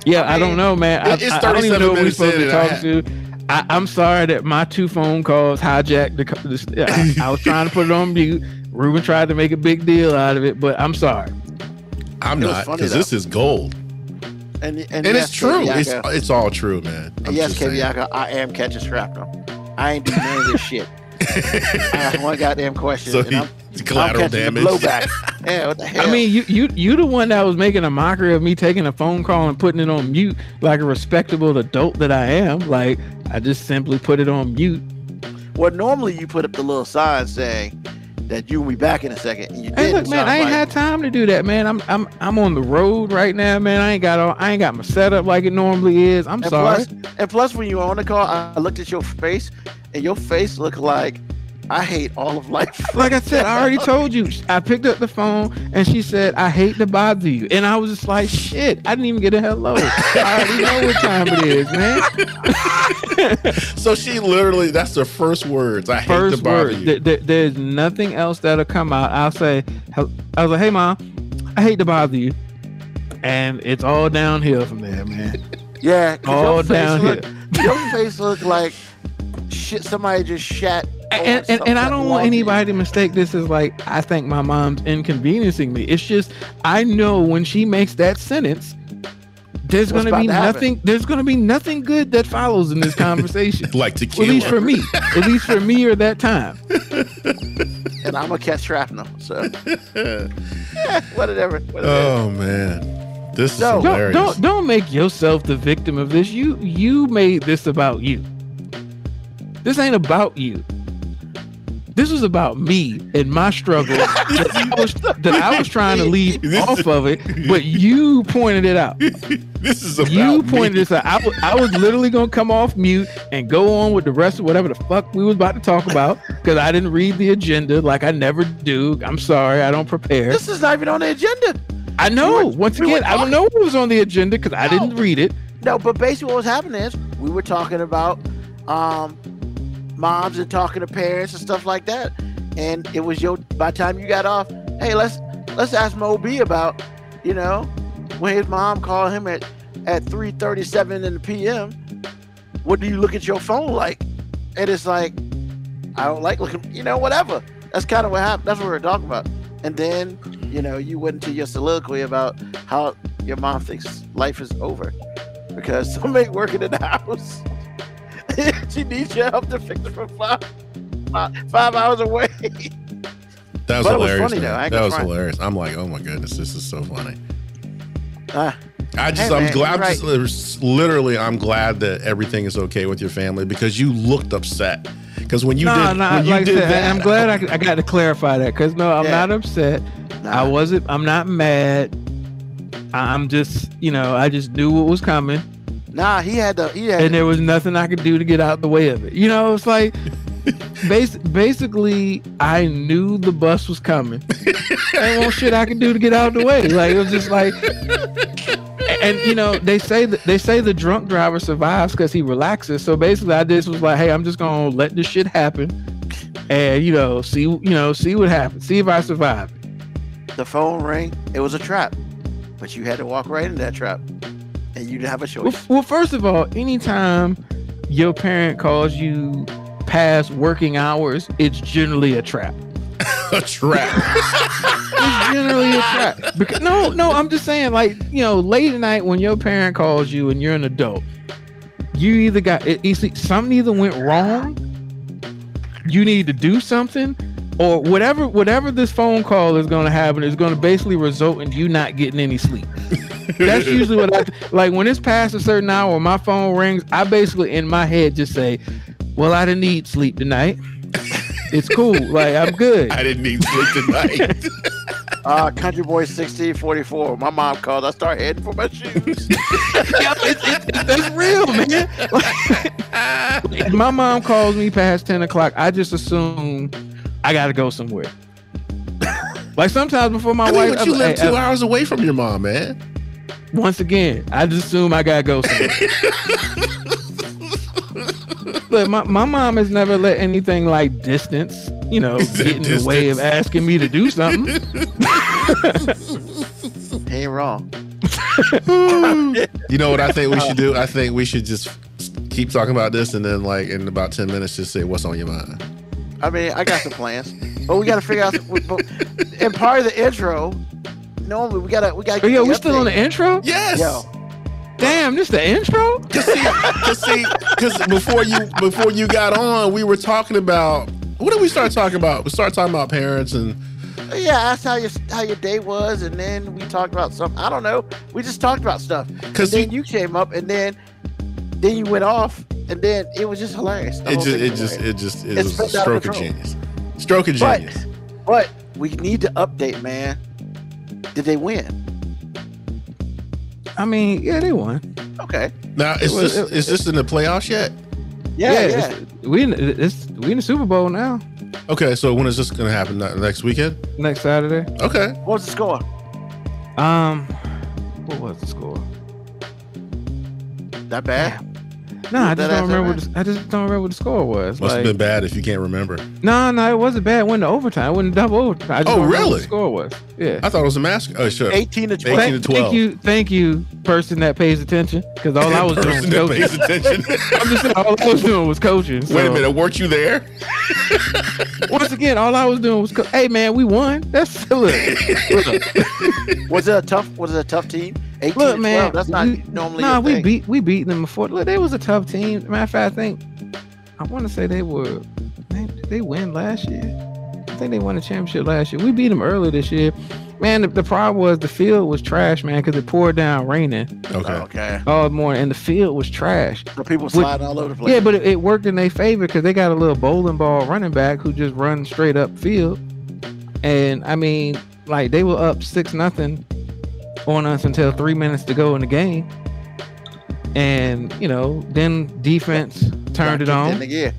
Yeah, I I, don't know, man. I, it's I, I don't even 37 know what we're minutes supposed to and I talk to. I, I'm sorry that my two phone calls hijacked the. co- this- I, I was trying to put it on mute. Ruben tried to make a big deal out of it, but I'm sorry. I'm It not because this is gold, and and, and yes, it's true. It's Kaviaka- it's all true, man. I'm yes, just. Kaviaka, I am catching shrapnel. I ain't doing none of this shit. *laughs* I have one goddamn question. So and he- I'm, collateral I'm catching damage. The blowback. *laughs* yeah, what the hell? I mean, you you you the one that was making a mockery of me taking a phone call and putting it on mute like a respectable adult that I am. Like I just simply put it on mute. well, normally you put up the little sign saying that you will be back in a second. And you Hey, didn't, look, man, I'm ain't had time to do that, man. I'm I'm I'm on the road right now, man. I ain't got all, I ain't got my setup like it normally is. I'm And sorry. plus, and plus, when you were on the call, I I looked at your face, and your face looked like I hate all of life. *laughs* like I said, I already told you. I picked up the phone and she said, "I hate to bother you," and I was just like, "Shit!" I didn't even get a hello. I already know what time it is, man. *laughs* So she literally that's the first words. I hate to bother word. you. Th- th- there's nothing else that'll come out. I'll say, I was like, "Hey, mom, I hate to bother you," and it's all downhill from there, man. Yeah. All downhill. looked- your face looked like shit. Somebody just shat. and, and, and I don't want anybody to mistake this as like I think my mom's inconveniencing me. It's just I know when she makes that sentence, there's What's gonna be to happen? nothing. There's gonna be nothing good that follows in this *laughs* conversation. like at least for me. At least for me or that time. And I'm gonna catch shrapnel. So, yeah, *laughs* whatever. whatever. oh man. This is No. Don't, hilarious. don't don't make yourself the victim of this. You you made this about you. This ain't about you. This is about me and my struggle *laughs* that I was that I was trying to leave *laughs* off of it, but you pointed it out. *laughs* this is about You me. pointed this out. I was, literally gonna come off mute and go on with the rest of whatever the fuck we was about to talk about because I didn't read the agenda like I never do. I'm sorry, I don't prepare. this is not even on the agenda. I know. we were- Once we again, I don't know what was on the agenda because I didn't read it. No, but basically what was happening is we were talking about um moms and talking to parents and stuff like that. And it was your by the time you got off, hey, let's let's ask Moby about, you know, when his mom called him at at 3:37 in the PM. What do you look at your phone like? And it's like, I don't like looking, you know, whatever. That's kind of what happened. That's what we were talking about. And then, you know, you went into your soliloquy about how your mom thinks life is over. because somebody working in the *laughs* house. *laughs* she needs your help to fix it from five, five, five hours away. That was But it was hilarious. funny, though. that was front. hilarious. I'm like, oh my goodness, this is so funny. Ah, I just, Hey, I'm man, glad. I'm you're just, literally, I'm glad that everything is okay with your family because you looked upset. Because when you no, did, no, when you like I did said, that, I'm glad I, I got to clarify that because no, I'm Yeah. not upset. nah. I wasn't. I'm not mad. I'm just, you know, I just knew what was coming, Nah, he had the he had and there was nothing I could do to get out the way of it. You know, it's like, *laughs* bas- basically, I knew the bus was coming. There wasn't shit I could do to get out the way. Like it was just like, and you know, they say that they say the drunk driver survives because he relaxes. So basically, I just was like, hey, I'm just gonna let this shit happen, and you know, see, you know, see what happens, see if I survive. the phone rang. It was a trap, but you had to walk right into that trap, and you didn't have a Well, choice. f- well, first of all, anytime your parent calls you past working hours, it's generally a trap. *laughs* a trap. It's generally a trap. Because, no, no, I'm just saying, like, you know, late at night when your parent calls you and you're an adult, you either got it, it's, something either went wrong, you need to do something, or whatever whatever this phone call is going to happen is going to basically result in you not getting any sleep. *laughs* That's usually what I like when it's past a certain hour. When my phone rings, I basically in my head just say, "Well, I didn't need sleep tonight. It's cool. Like I'm good." *laughs* I didn't need sleep tonight. *laughs* Uh, Country Boy 1644. My mom called. I start heading for my shoes. Yep, it's, it's, that's real, man. Like, my mom calls me past 10 o'clock, I just assume I gotta go somewhere. Like sometimes before my I mean, wife, but you I- live I- two I- hours away from your mom, man. once again, I just assume I gotta go somewhere. But my, my mom has never let anything like distance, you know, *laughs* get in the way of asking me to do something. *laughs* he ain't wrong. You know what I think we should do? I think we should just keep talking about this and then, like, in about 10 minutes, just say what's on your mind. I mean, I got some plans, but we got to figure out. but- And part of the intro, normally we gotta we gotta. Oh, get yeah, we still on the intro? Yes. Yo, Damn, this the intro? Cause see, cause see, 'cause before you before you got on, we were talking about what did we start talking about? We started talking about parents and yeah, that's how your how your day was, and then we talked about something. I don't know. We just talked about stuff. because then you came up, and then then you went off, and then it was just hilarious. The it just it just it just it It's was a spent out of stroke of genius. Stroke of But- genius. But we need to update, man. Did they win? I mean, yeah, they won. Okay. Now is was- this is this in the playoffs yet? Yeah, yeah. it's- we in it's we in the Super Bowl now. Okay, so when is this gonna happen? Next weekend? Next Saturday. Okay. What was the score? Um, what was the score? That bad? No, I just don't remember. What the, I just don't remember what the score was. Must Like, have been bad if you can't remember. no, no, it wasn't bad. It went to overtime. It went to double overtime. I just Oh, don't remember what really? the score was. Yeah. I thought it was a mask. Oh, sure. 18 to 12. 18 to Thank, 12. thank you, thank you, person that pays attention. Because all I was doing was Person that coaching. pays *laughs* attention. I'm just saying, all I was doing was coaching. Wait a minute, weren't you there? *laughs* Once again, all I was doing was, co- hey man, we won. That's look, look, *laughs* Was it a tough? Was it a tough team? 18 Look, to 12. man, That's not we- normally. nah, a we beat we beat them before. Look, they was a tough team. Matter of fact, I think I want to say they were. Man, did they win last year? I think they won the championship last year. We beat them early this year. Man, the, the problem was the field was trash, man, because it poured down raining Okay. Okay. all morning, and the field was trash. So people sliding all over the place. Yeah, but it, it worked in their favor because they got a little bowling ball running back who just runs straight up field. And I mean, like they were up six nothing on us until three minutes to go in the game. And you know, then defense turned it Got kicked in on.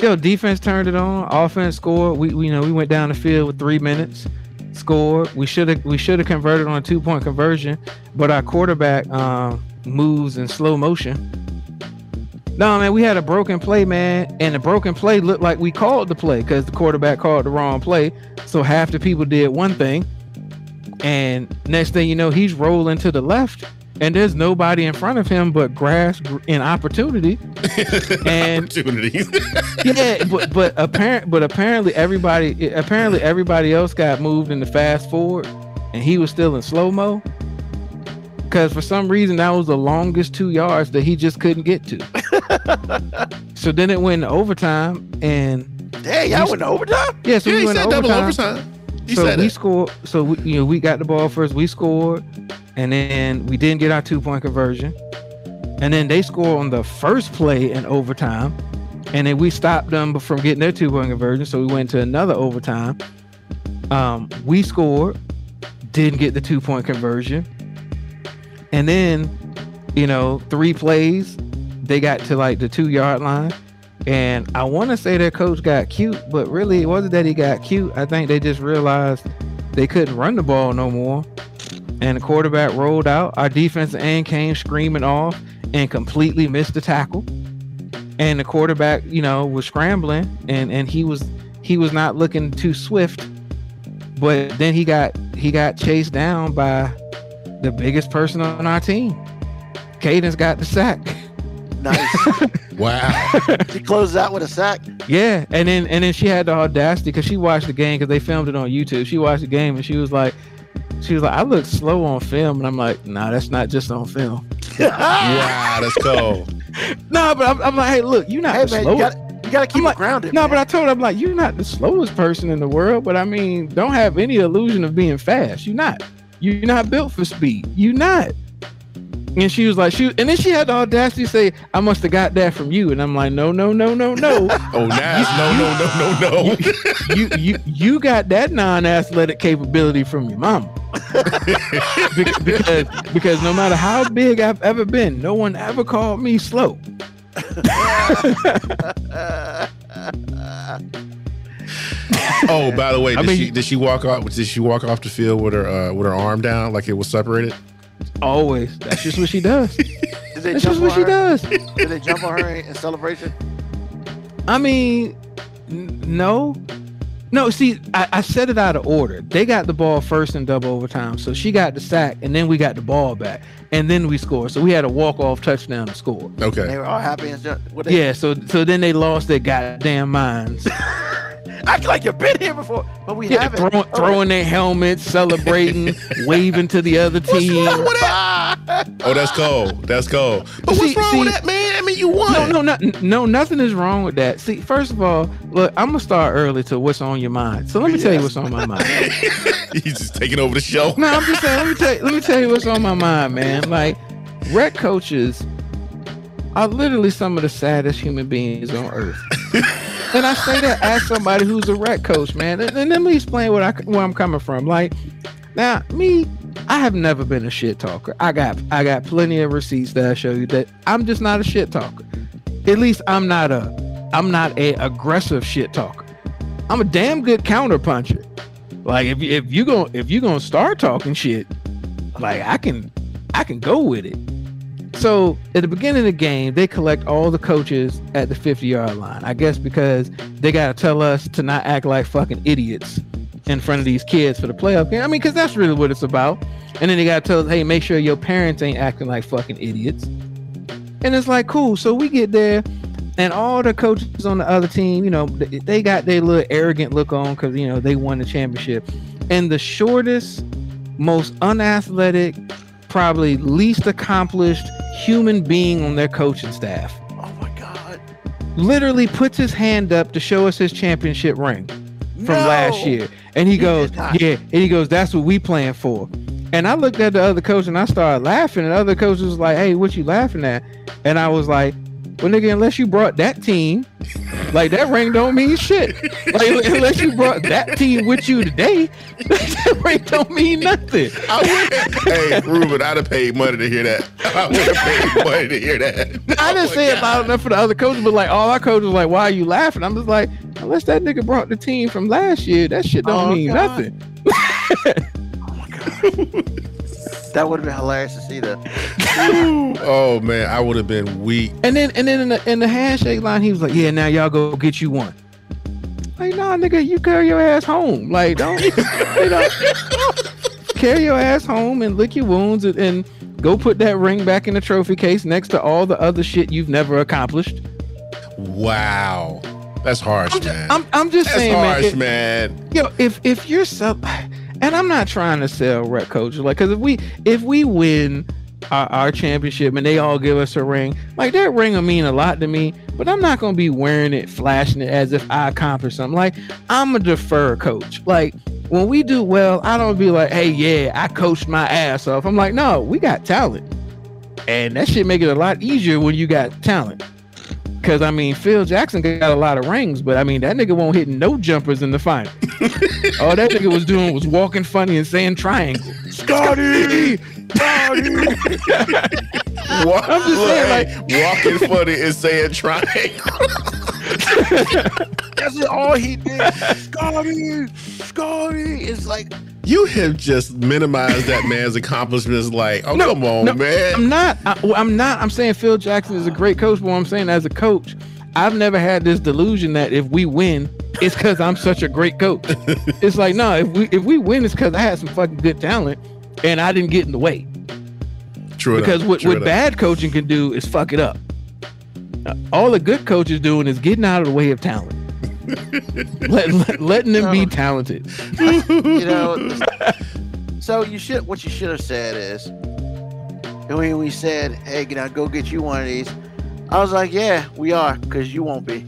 Yo, defense turned it on. Offense scored. We, we you know we went down the field with three minutes, scored. We should have we should have converted on a two point conversion, but our quarterback um, moves in slow motion. No man, we had a broken play, man, and the broken play looked like we called the play because the quarterback called the wrong play. So half the people did one thing, and next thing you know, he's rolling to the left, and there's nobody in front of him but grass gr- and opportunity. *laughs* And- opportunities. *laughs* yeah, but but apparent but apparently everybody apparently everybody else got moved into fast forward, and he was still in slow mo. because for some reason that was the longest two yards that he just couldn't get to. *laughs* so then it went to overtime, and Hey, y'all went to overtime? yeah, so yeah, we he went said to double overtime. He so we that. scored. So we, you know, we got the ball first. We scored, and then we didn't get our two point conversion, and then they scored on the first play in overtime, and then we stopped them from getting their two point conversion. So we went to another overtime. Um, we scored, didn't get the two point conversion, and then, you know, three plays, they got to like the two yard line. And I want to say their coach got cute, but really it wasn't that he got cute. I think they just realized they couldn't run the ball no more. And the quarterback rolled out. Our defensive end came screaming off and completely missed the tackle. And the quarterback, you know, was scrambling and and he was he was not looking too swift. But then he got he got chased down by the biggest person on our team. Cadence got the sack. Nice. *laughs* Wow. *laughs* he closes out with a sack. Yeah, and then and then she had the audacity because she watched the game because they filmed it on YouTube. She watched the game and she was like, she was like, I look slow on film, and I'm like, nah, that's not just on film. *laughs* wow, that's cold. *laughs* No, but I'm, I'm like, hey, look, you're not Hey the man, you slowest. got you gotta keep I'm like, grounded. no, man. but I told her, I'm like, you're not the slowest person in the world, but I mean, don't have any illusion of being fast. You're not. You're not built for speed. You're not. And she was like, she, and then she had the audacity to say, I must have got that from you. And I'm like, no, no, no, no, no. *laughs* Oh, Nas, no, no, no, no, no. you you you got that non-athletic capability from your mama. *laughs* Be- because because no matter how big I've ever been, no one ever called me slow. *laughs* Oh, by the way, I did mean- she did she walk off? Did she walk off the field with her uh, with her arm down like it was separated? Always. That's just what she does. *laughs* Did they That's jump just what on she her? does. Did they jump on her in celebration? I mean, n- no. No, see, I, I set it out of order. They got the ball first in double overtime. So she got the sack, and then we got the ball back. And then we scored. So we had a walk-off touchdown to score. Okay. They were all happy and stuff. What they, Yeah, so so then they lost their goddamn minds. *laughs* Act like you've been here before, but we Yeah, haven't. throwing, Oh, throwing their helmets, celebrating, *laughs* waving to the other team. What's wrong with that? Oh, that's cold. That's cold. But See- what's wrong see- with that, man? I mean, you won. No, no, no, no, nothing is wrong with that. See, first of all, look, I'm gonna start early to what's on your mind. So let me tell you what's on my mind. *laughs* He's just taking over the show. No, I'm just saying. Let me tell you, let me tell you what's on my mind, man. Like, rec coaches are literally some of the saddest human beings on earth. *laughs* and I say that as somebody who's a rec coach, man. And, and let me explain what I where I'm coming from. Like, now me, I have never been a shit talker. I got I got plenty of receipts that I show you that I'm just not a shit talker. At least I'm not a I'm not a aggressive shit talker. I'm a damn good counter puncher. Like if if you going if you gonna start talking shit, like I can I can go with it. So at the beginning of the game, they collect all the coaches at the 50 yard line. I guess because they gotta tell us to not act like fucking idiots in front of these kids for the playoff game. I mean, because that's really what it's about. And then they gotta tell us, hey, make sure your parents ain't acting like fucking idiots. And it's like, cool. So we get there, and all the coaches on the other team, you know, they got their little arrogant look on because you know they won the championship. And the shortest, most unathletic, probably least accomplished human being on their coaching staff Oh my god. literally puts his hand up to show us his championship ring from No. last year. And he, He goes. Yeah, and he goes, That's what we playing for. And I looked at the other coach and I started laughing, and the other coach was like, Hey, what you laughing at? And I was like, Well, nigga, unless you brought that team, like that ring don't mean shit. Like unless you brought that team with you today, *laughs* that ring don't mean nothing. I would, hey, Ruben, I'd have paid money to hear that. *laughs* I would have paid money to hear that. *laughs* I didn't Oh, say my it loud enough for the other coaches, but like all our coaches was like, "Why are you laughing?" I'm just like, unless that nigga brought the team from last year, that shit don't Oh, mean God. nothing. Oh, That would have been hilarious to see that. *laughs* Oh man, I would have been weak. And then and then in the in the handshake line, he was like, "Yeah, now y'all go get you one." Like, nah, nigga, you carry your ass home. Like, don't *laughs* you know, carry your ass home and lick your wounds and, and go put that ring back in the trophy case next to all the other shit you've never accomplished. Wow, that's harsh, man. I'm I'm just that's saying, man. harsh, it- man. Yo, if if you're sell, and I'm not trying to sell rec coaches, like, cause if we if we win our, our championship and they all give us a ring, like that ring will mean a lot to me. But I'm not gonna be wearing it, flashing it as if I accomplished something. Like I'm a defer coach. Like when we do well, I don't be like, hey, yeah, I coached my ass off. I'm like, no, we got talent. And that shit make it a lot easier when you got talent. Cause I mean, Phil Jackson got a lot of rings, but I mean that nigga won't hit no jumpers in the final. *laughs* All that nigga was doing was walking funny and saying triangle. Scotty, Scotty. *laughs* Walk, I'm just saying, hey, walking funny and saying triangle. *laughs* That's all he did. Scotty, Scotty. It's like You have just minimized that man's accomplishments. Like, oh No, come on, no, man. I'm not. I, I'm not. I'm saying Phil Jackson is a great coach, but what I'm saying as a coach, I've never had this delusion that if we win, it's because I'm such a great coach. *laughs* it's like no, if we if we win, it's because I had some fucking good talent and I didn't get in the way. True enough, Because what, true what enough. bad coaching can do is fuck it up. All the good coaches doing is getting out of the way of talent. Let, let- letting them be talented. you know. so you should. What you should have said is, when we said, "Hey, can I go get you one of these?" I was like, "Yeah, we are," because you won't be.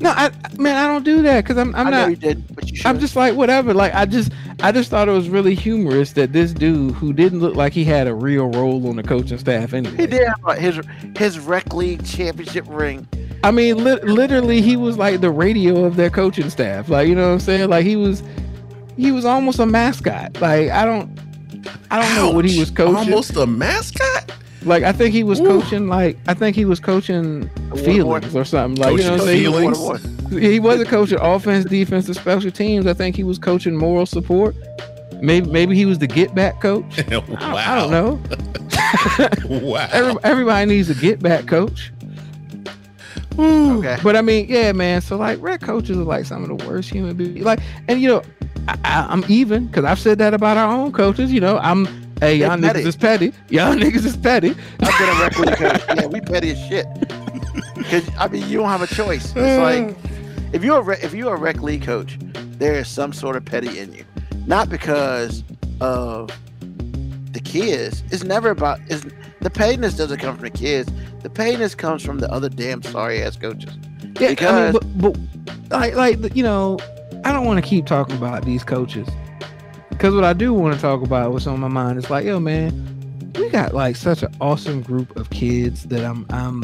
No, I man, I don't do that because I'm I'm I know not you did, but you should. I'm just like whatever. Like I just I just thought it was really humorous that this dude who didn't look like he had a real role on the coaching staff anyway. He did have his his rec league championship ring. I mean, li- literally, he was like the radio of their coaching staff. Like you know what I'm saying? Like he was he was almost a mascot. Like I don't I don't know what he was coaching. Almost a mascot. Like I think he was Ooh. coaching like I think he was coaching feelings or something. Like you know what I'm saying? feelings? What- what- he wasn't coaching offense, defense, or special teams. I think he was coaching moral support. Maybe maybe he was the get back coach. *laughs* I I don't know. *laughs* Wow. Everybody needs a get back coach. Ooh. Okay. But I mean, yeah, man. So like, red coaches are like some of the worst human beings. Like, and you know, I, I'm even because I've said that about our own coaches. You know, I'm hey, y'all niggas petty. is petty. Y'all *laughs* niggas is petty. I've been a rec league coach. *laughs* Yeah, we petty as shit. Because I mean, you don't have a choice. It's mm. like if you're a rec, if you're a rec league coach, there is some sort of petty in you, not because of the kids. It's never about. It's, the pettiness doesn't come from the kids. The pettiness comes from the other damn sorry ass coaches. Yeah, I Because- mean, but, but like, like you know, I don't want to keep talking about these coaches because what I do want to talk about, what's on my mind, is like, yo, man, we got like such an awesome group of kids that I'm I'm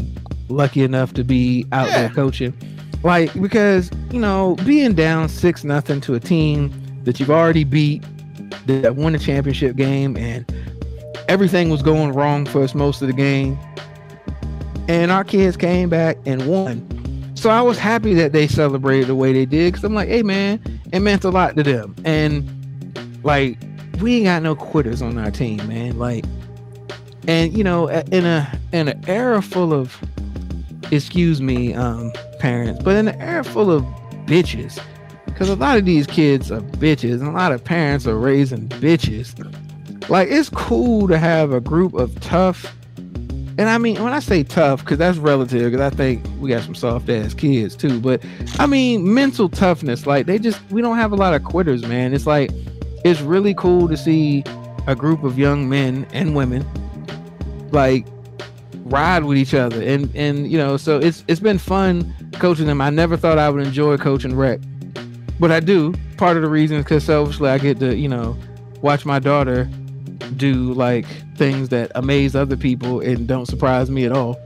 lucky enough to be out there coaching. Like because you know, being down six nothing to a team that you've already beat, that won a championship game, and everything was going wrong for us most of the game, and our kids came back and won. So I was happy that they celebrated the way they did because I'm like, hey man, it meant a lot to them. And like, we ain't got no quitters on our team, man. Like, and you know, in a in an era full of, excuse me, um, parents, but in an era full of bitches, because a lot of these kids are bitches, and a lot of parents are raising bitches. Like, it's cool to have a group of tough and I mean, when I say tough, because that's relative, because I think we got some soft ass kids too. But I mean, mental toughness. Like they just, we don't have a lot of quitters, man. It's like, it's really cool to see a group of young men and women like ride with each other, and and you know, so it's it's been fun coaching them. I never thought I would enjoy coaching rec, but I do. Part of the reason is because selfishly, I get to you know watch my daughter do like things that amaze other people and don't surprise me at all.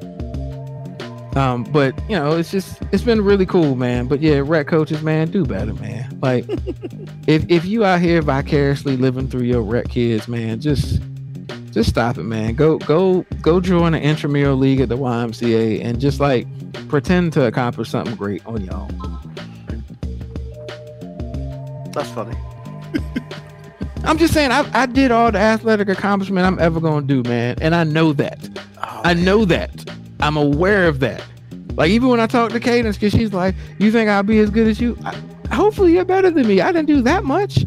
Um, but you know, it's just it's been really cool, man. But yeah, rec coaches, man, do better, man. Like *laughs* if if you out here vicariously living through your rec kids, man, just just stop it, man. Go go go join an intramural league at the YMCA and just like pretend to accomplish something great on your own. That's funny. *laughs* I'm just saying, I, I did all the athletic accomplishment I'm ever gonna do, man, and I know that. Oh, I know that. I'm aware of that. Like even when I talk to Cadence, because she's like, "You think I'll be as good as you?" I, hopefully, you're better than me. I didn't do that much.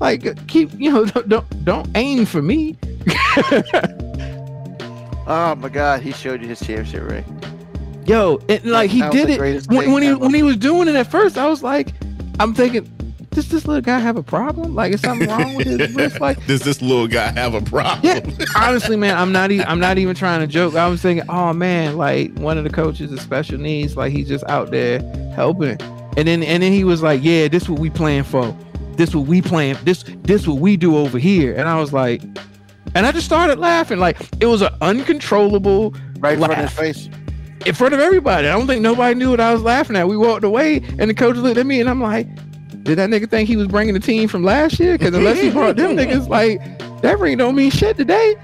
Like keep, you know, *laughs* don't don't, don't aim for me. *laughs* Oh my God, he showed you his championship ring. Yo, and like he That did it when, when he ever. when he was doing it at first. I was like, I'm thinking, does this little guy have a problem? Like, is something wrong with his wrist? *laughs* Like, Does this little guy have a problem? yeah, honestly, man, I'm not even I'm not even trying to joke. I was thinking, oh man, like one of the coaches is special needs, like he's just out there helping. And then and then he was like, yeah, this what we playing for. This what we playing. This this what we do over here. And I was like, and I just started laughing. Like it was an uncontrollable Right in front of his laugh face. in front of everybody. I don't think nobody knew what I was laughing at. We walked away, and the coach looked at me, and I'm like, "Did that nigga think he was bringing the team from last year? Because unless he brought them niggas, like that ring don't mean shit today."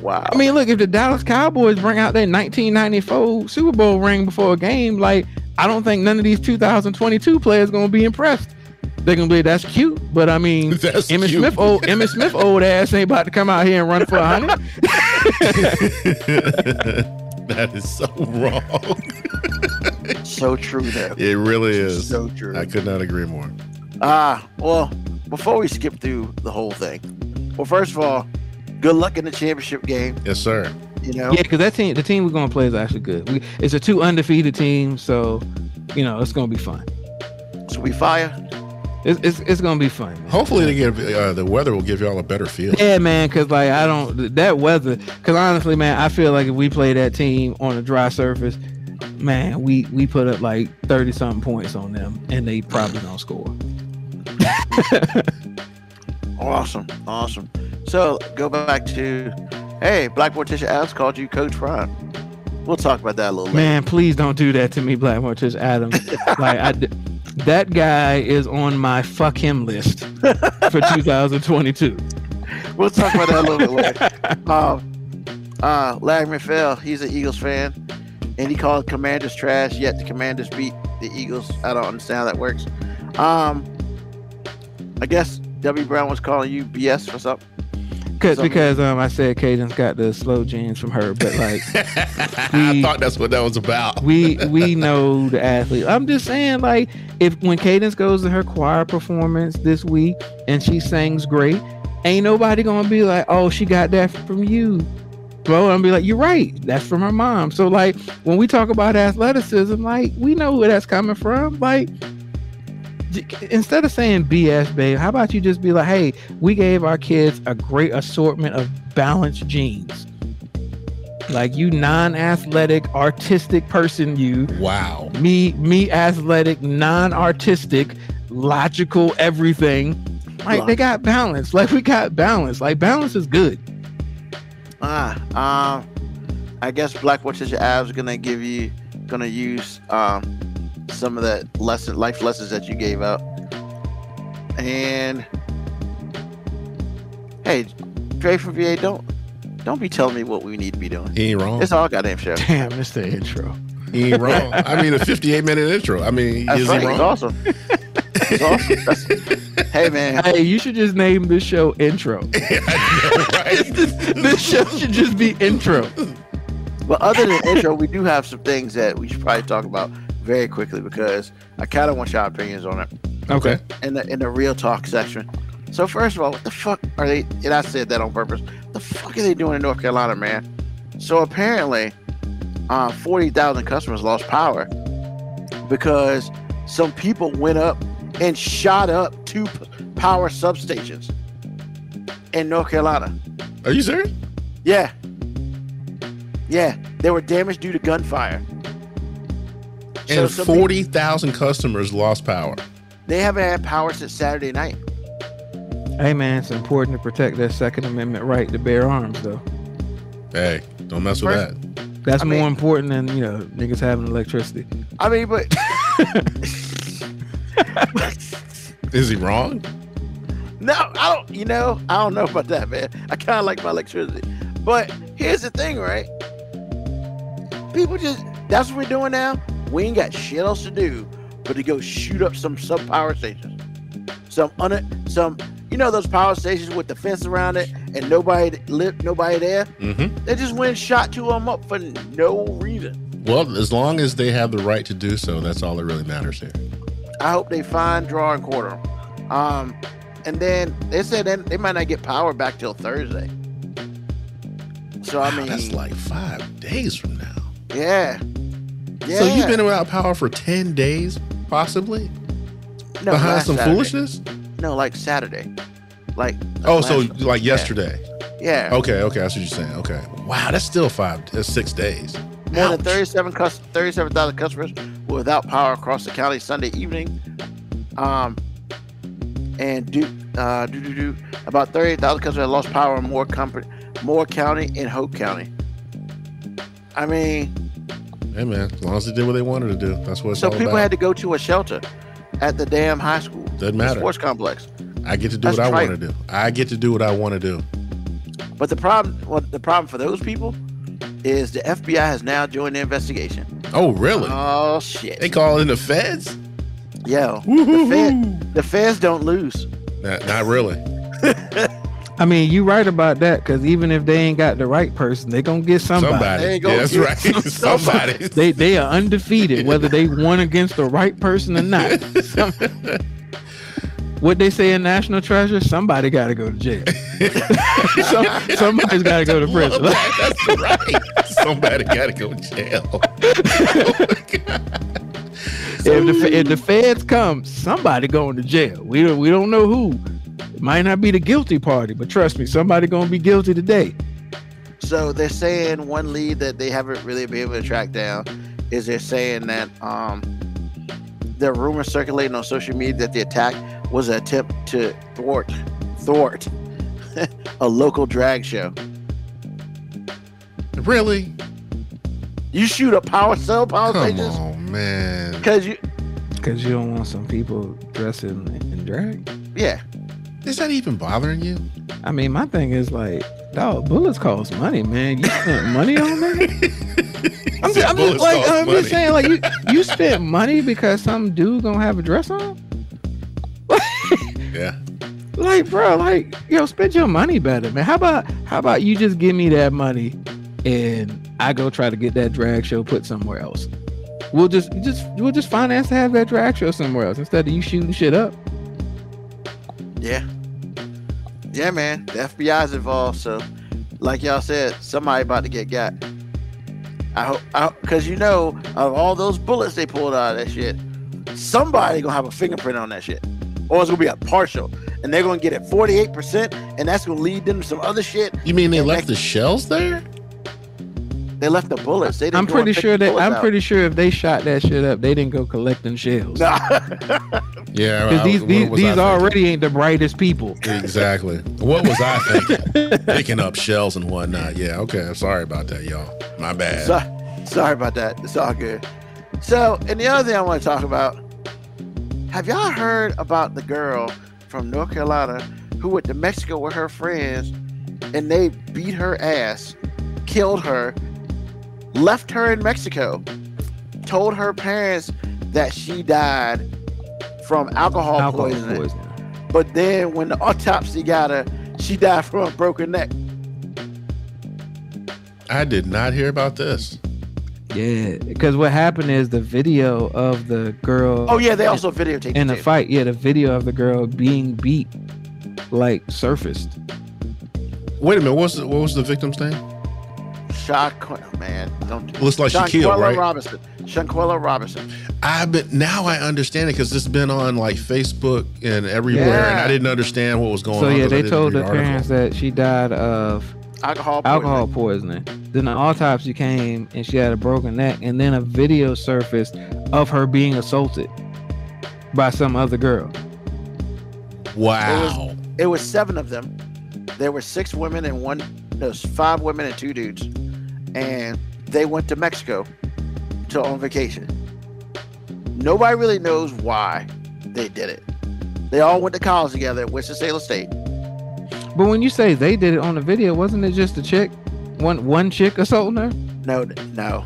Wow. I mean, look, if the Dallas Cowboys bring out their 1994 Super Bowl ring before a game, like I don't think none of these 2022 players gonna be impressed. They're gonna be like, that's cute, but I mean, *laughs* That's Emmitt cute. Smith old Emmitt Smith old ass ain't about to come out here and run for a hundred. *laughs* that is so wrong. *laughs* so true though. *laughs* It really is. So true. I could not agree more. Ah, well, before we skip through the whole thing, well, first of all, good luck in the championship game. Yes, sir. You know, Yeah, because that team, the team we're gonna play is actually good. We, it's a two undefeated team, so you know it's gonna be fun. so we fire. It's it's, it's gonna be fun. Man. Hopefully, they give uh, the weather will give y'all a better feel. Yeah, man, because like I don't that weather. Because honestly, man, I feel like if we play that team on a dry surface, man, we we put up like thirty something points on them, and they probably don't score. *laughs* Awesome, awesome. So go back to, hey, Black Morticia Adams called you Coach Prime. We'll talk about that a little later. Man, please don't do that to me, Black Mortis Adams. *laughs* like I, that guy is on my fuck him list for *laughs* 2022. We'll talk about that a little bit later. Um, uh, Larry McPhail, he's an Eagles fan, and he called Commanders trash. Yet the Commanders beat the Eagles. I don't understand how that works. Um, I guess W Brown was calling you BS for something. Cause, Something- because um I said Cadence got the slow genes from her, but like *laughs* I thought that's what that was about. we we know the athlete. I'm just saying, like, if when Cadence goes to her choir performance this week and she sings great, ain't nobody gonna be like, oh, she got that from you. Bro, I'm be like, you're right. That's from her mom. So like when we talk about athleticism, like we know where that's coming from. Like instead of saying BS, babe, how about you just be like, hey, we gave our kids a great assortment of balanced genes. Like you non-athletic, artistic person, you Wow. me me athletic non-artistic logical everything like they got balance like we got balance like balance is good Ah, um, I guess Black Morticia Adams gonna give you, gonna use um some of that lesson, life lessons that you gave out. And hey, Dre from VA, don't don't be telling me what we need to be doing. He ain't wrong. It's all goddamn show. *laughs* damn mr intro He ain't wrong. I mean, a 58 minute intro. I mean, That's is right. he wrong? awesome. It's *laughs* awesome. That's- hey man, hey you should just name this show intro *laughs* right? *laughs* this show should just be intro But other than intro, we do have some things that we should probably talk about very quickly because I kind of want your opinions on it Okay. in the in the real talk section. So first of all, what the fuck are they? And I said that on purpose. The fuck are they doing in North Carolina, man? So apparently, uh, forty thousand customers lost power because some people went up and shot up two power substations in North Carolina. Are you serious? Yeah. Yeah, they were damaged due to gunfire. So And some 40,000 customers lost power. They haven't had power since Saturday night. hey man it's important to protect that second amendment right to bear arms though Hey, don't mess with First- that. that's I more mean- important than you know niggas having electricity I mean, but *laughs* *laughs* Is he wrong? no, I don't. You know, I don't know about that, man. I kind of like my electricity, but here's the thing, right? People just that's what we're doing now. We ain't got shit else to do but to go shoot up some sub power stations, some un some you know those power stations with the fence around it and nobody lit, nobody there. Mm-hmm. They just went shot two of them up for no reason. Well, as long as they have the right to do so, that's all that really matters here. I hope they find, draw, and quarter. Um, and then they said they might not get power back till Thursday. So I mean, that's like five days from now. yeah, yeah. So you've been without power for 10 days, possibly? No, Behind some Saturday. foolishness? No, like Saturday. Like Oh, so last- like yeah. yesterday. Yeah. Okay, okay, that's what you're saying. Okay. Wow, that's still five, that's six days. More than Ouch. 37 cus- 37,000 customers were without power across the county Sunday evening. Um, and do, uh, do, do, do, about 38,000 customers had lost power in Moore, company, Moore County and Hope County. I mean, Hey man, as long as they did what they wanted to do, that's what it's so people about. had to go to a shelter at the damn high school, Doesn't the matter. sports complex. I get to do That's what I want to do. I get to do what I want to do. But the problem, well, the problem for those people is the FBI has now joined the investigation. Oh, really? Oh shit! they call in the feds? Yo, the, Woo-hoo-hoo. Fed, the feds don't lose. Not, not really. *laughs* I mean, you right about that because even if they ain't got the right person, they gonna get somebody. Somebody. There you go. Yeah, that's Yeah. right. *laughs* *laughs* Somebody. They they are undefeated whether they won against the right person or not. Some- what they say in National Treasure, somebody got to go to jail. *laughs* Some, somebody's got to go to prison. Well, that's right. Somebody got to go to jail. *laughs* if the if the feds come, somebody going to jail. We don't we don't know who. It might not be the guilty party, but trust me, somebody gonna be guilty today. So they're saying one lead that they haven't really been able to track down is they're saying that um, there are rumors circulating on social media that the attack was an attempt to thwart thwart *laughs* a local drag show. really? You shoot a power cell power Come stations on, man. because you Because you don't want some people dressing in drag. yeah Is that even bothering you? I mean, my thing is like, dog, bullets cost money, man. You spent money on that? *laughs* I'm, just, I'm just like, I'm money. just saying, like, you you spent *laughs* money because some dude gonna have a dress on? Like, bro, like, yo, spend your money better, man. How about how about you just give me that money and I go try to get that drag show put somewhere else? We'll just just we'll just finance to have that drag show somewhere else instead of you shooting shit up. yeah yeah man the FBI's involved so like y'all said somebody about to get got. I hope because you know of all those bullets they pulled out of that shit, somebody gonna have a fingerprint on that shit, or it's gonna be a partial, and they're gonna get it forty eight percent, and that's gonna lead them to some other shit. You mean they left that- the shells there? They left the bullets. They didn't I'm pretty sure that I'm out. pretty sure if they shot that shit up, they didn't go collecting shells. Nah. *laughs* Yeah. Because these these, these already ain't the brightest people. Exactly. What was I thinking? *laughs* Picking up shells and whatnot. Yeah. Okay. I'm sorry about that, y'all. My bad. So, sorry about that. It's all good. So, and the other thing I want to talk about have y'all heard about the girl from North Carolina who went to Mexico with her friends and they beat her ass, killed her, left her in Mexico, told her parents that she died from alcohol, Alcohol poisoning. poisoning. But then when the autopsy got her, she died from a broken neck. I did not hear about this. Yeah, because what happened is the video of the girl. Oh yeah, they also videotaped in the too. fight. Yeah, the video of the girl being beat, like surfaced. Wait a minute. What was the, what was the victim's name? Shaquilla, oh, man, don't do Looks like she killed, Shanquella right? Robinson. Shanquella Robinson. I've been now I understand it because it's been on like Facebook and everywhere, and I didn't understand what was going So on. yeah, 'cause I they told read the parents that she died of Alcohol. alcohol poisoning. poisoning. Then the autopsy came and she had a broken neck, and then a video surfaced of her being assaulted by some other girl. Wow. It was seven of them. There were six women and one. No, was five women and two dudes, and they went to Mexico to on vacation. Nobody really knows why they did it. They all went to college together at Winston-Salem State. But when you say they did it on the video, wasn't it just a chick, one one chick assaulting her? No, no,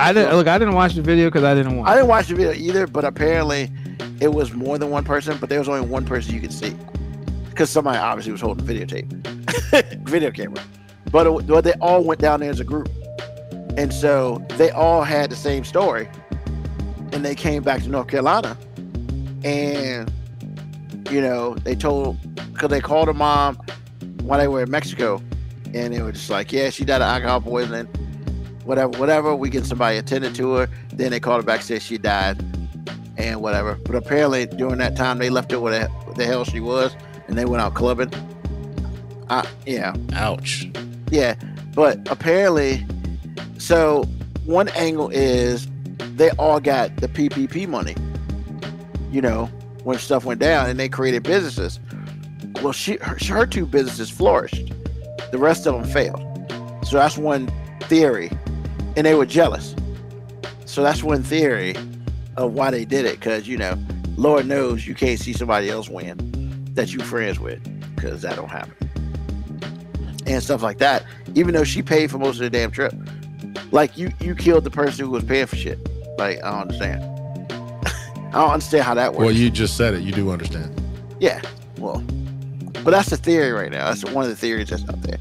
I didn't look. I didn't watch the video because I didn't want. I didn't watch the video either, but apparently it was more than one person, but there was only one person you could see. Because somebody obviously was holding videotape, *laughs* video camera. But, it, but they all went down there as a group. And so they all had the same story. And they came back to North Carolina. And, you know, they told, because they called her mom while they were in Mexico. And they were just like, yeah, she died of alcohol poisoning whatever, whatever. We get somebody attended to her. Then they called her back, said she died, and whatever. But apparently during that time they left her where the, the hell she was, and they went out clubbing. Uh, yeah, Ouch. yeah. But apparently, so one angle is they all got the PPP money. You know, when stuff went down, and they created businesses. Well, she her, her two businesses flourished. The rest of them failed. So that's one theory, and they were jealous. So that's one theory of why they did it. Because you know, Lord knows you can't see somebody else win that you friends with, because that don't happen, and stuff like that. Even though she paid for most of the damn trip, like you you killed the person who was paying for shit. Like I don't understand. I don't understand how that works. Well, you just said it. You do understand. Yeah, well, but that's the theory right now. That's one of the theories that's out there.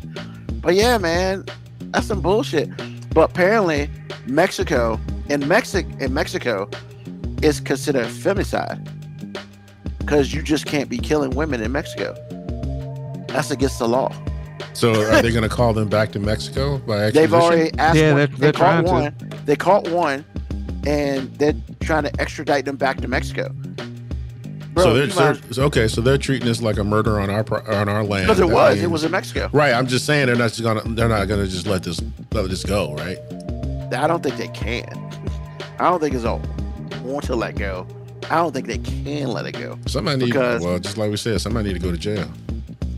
But yeah, man, that's some bullshit. But apparently, Mexico in Mexico in Mexico is considered femicide because you just can't be killing women in Mexico. That's against the law. So are they *laughs* going to call them back to Mexico by extradition? They've already asked. Yeah, one, they're- they they're caught trying to. one. They caught one, and they're trying to extradite them back to Mexico. Bro, so they're, they're might- okay. So they're treating this like a murder on our on our land. because it was, it was in Mexico. right. I'm just saying they're not just gonna they're not gonna just let this let this go. Right. I don't think they can. I don't think it's all want to let go. I don't think they can let it go. Somebody need Because- well, just like we said, somebody need to go to jail.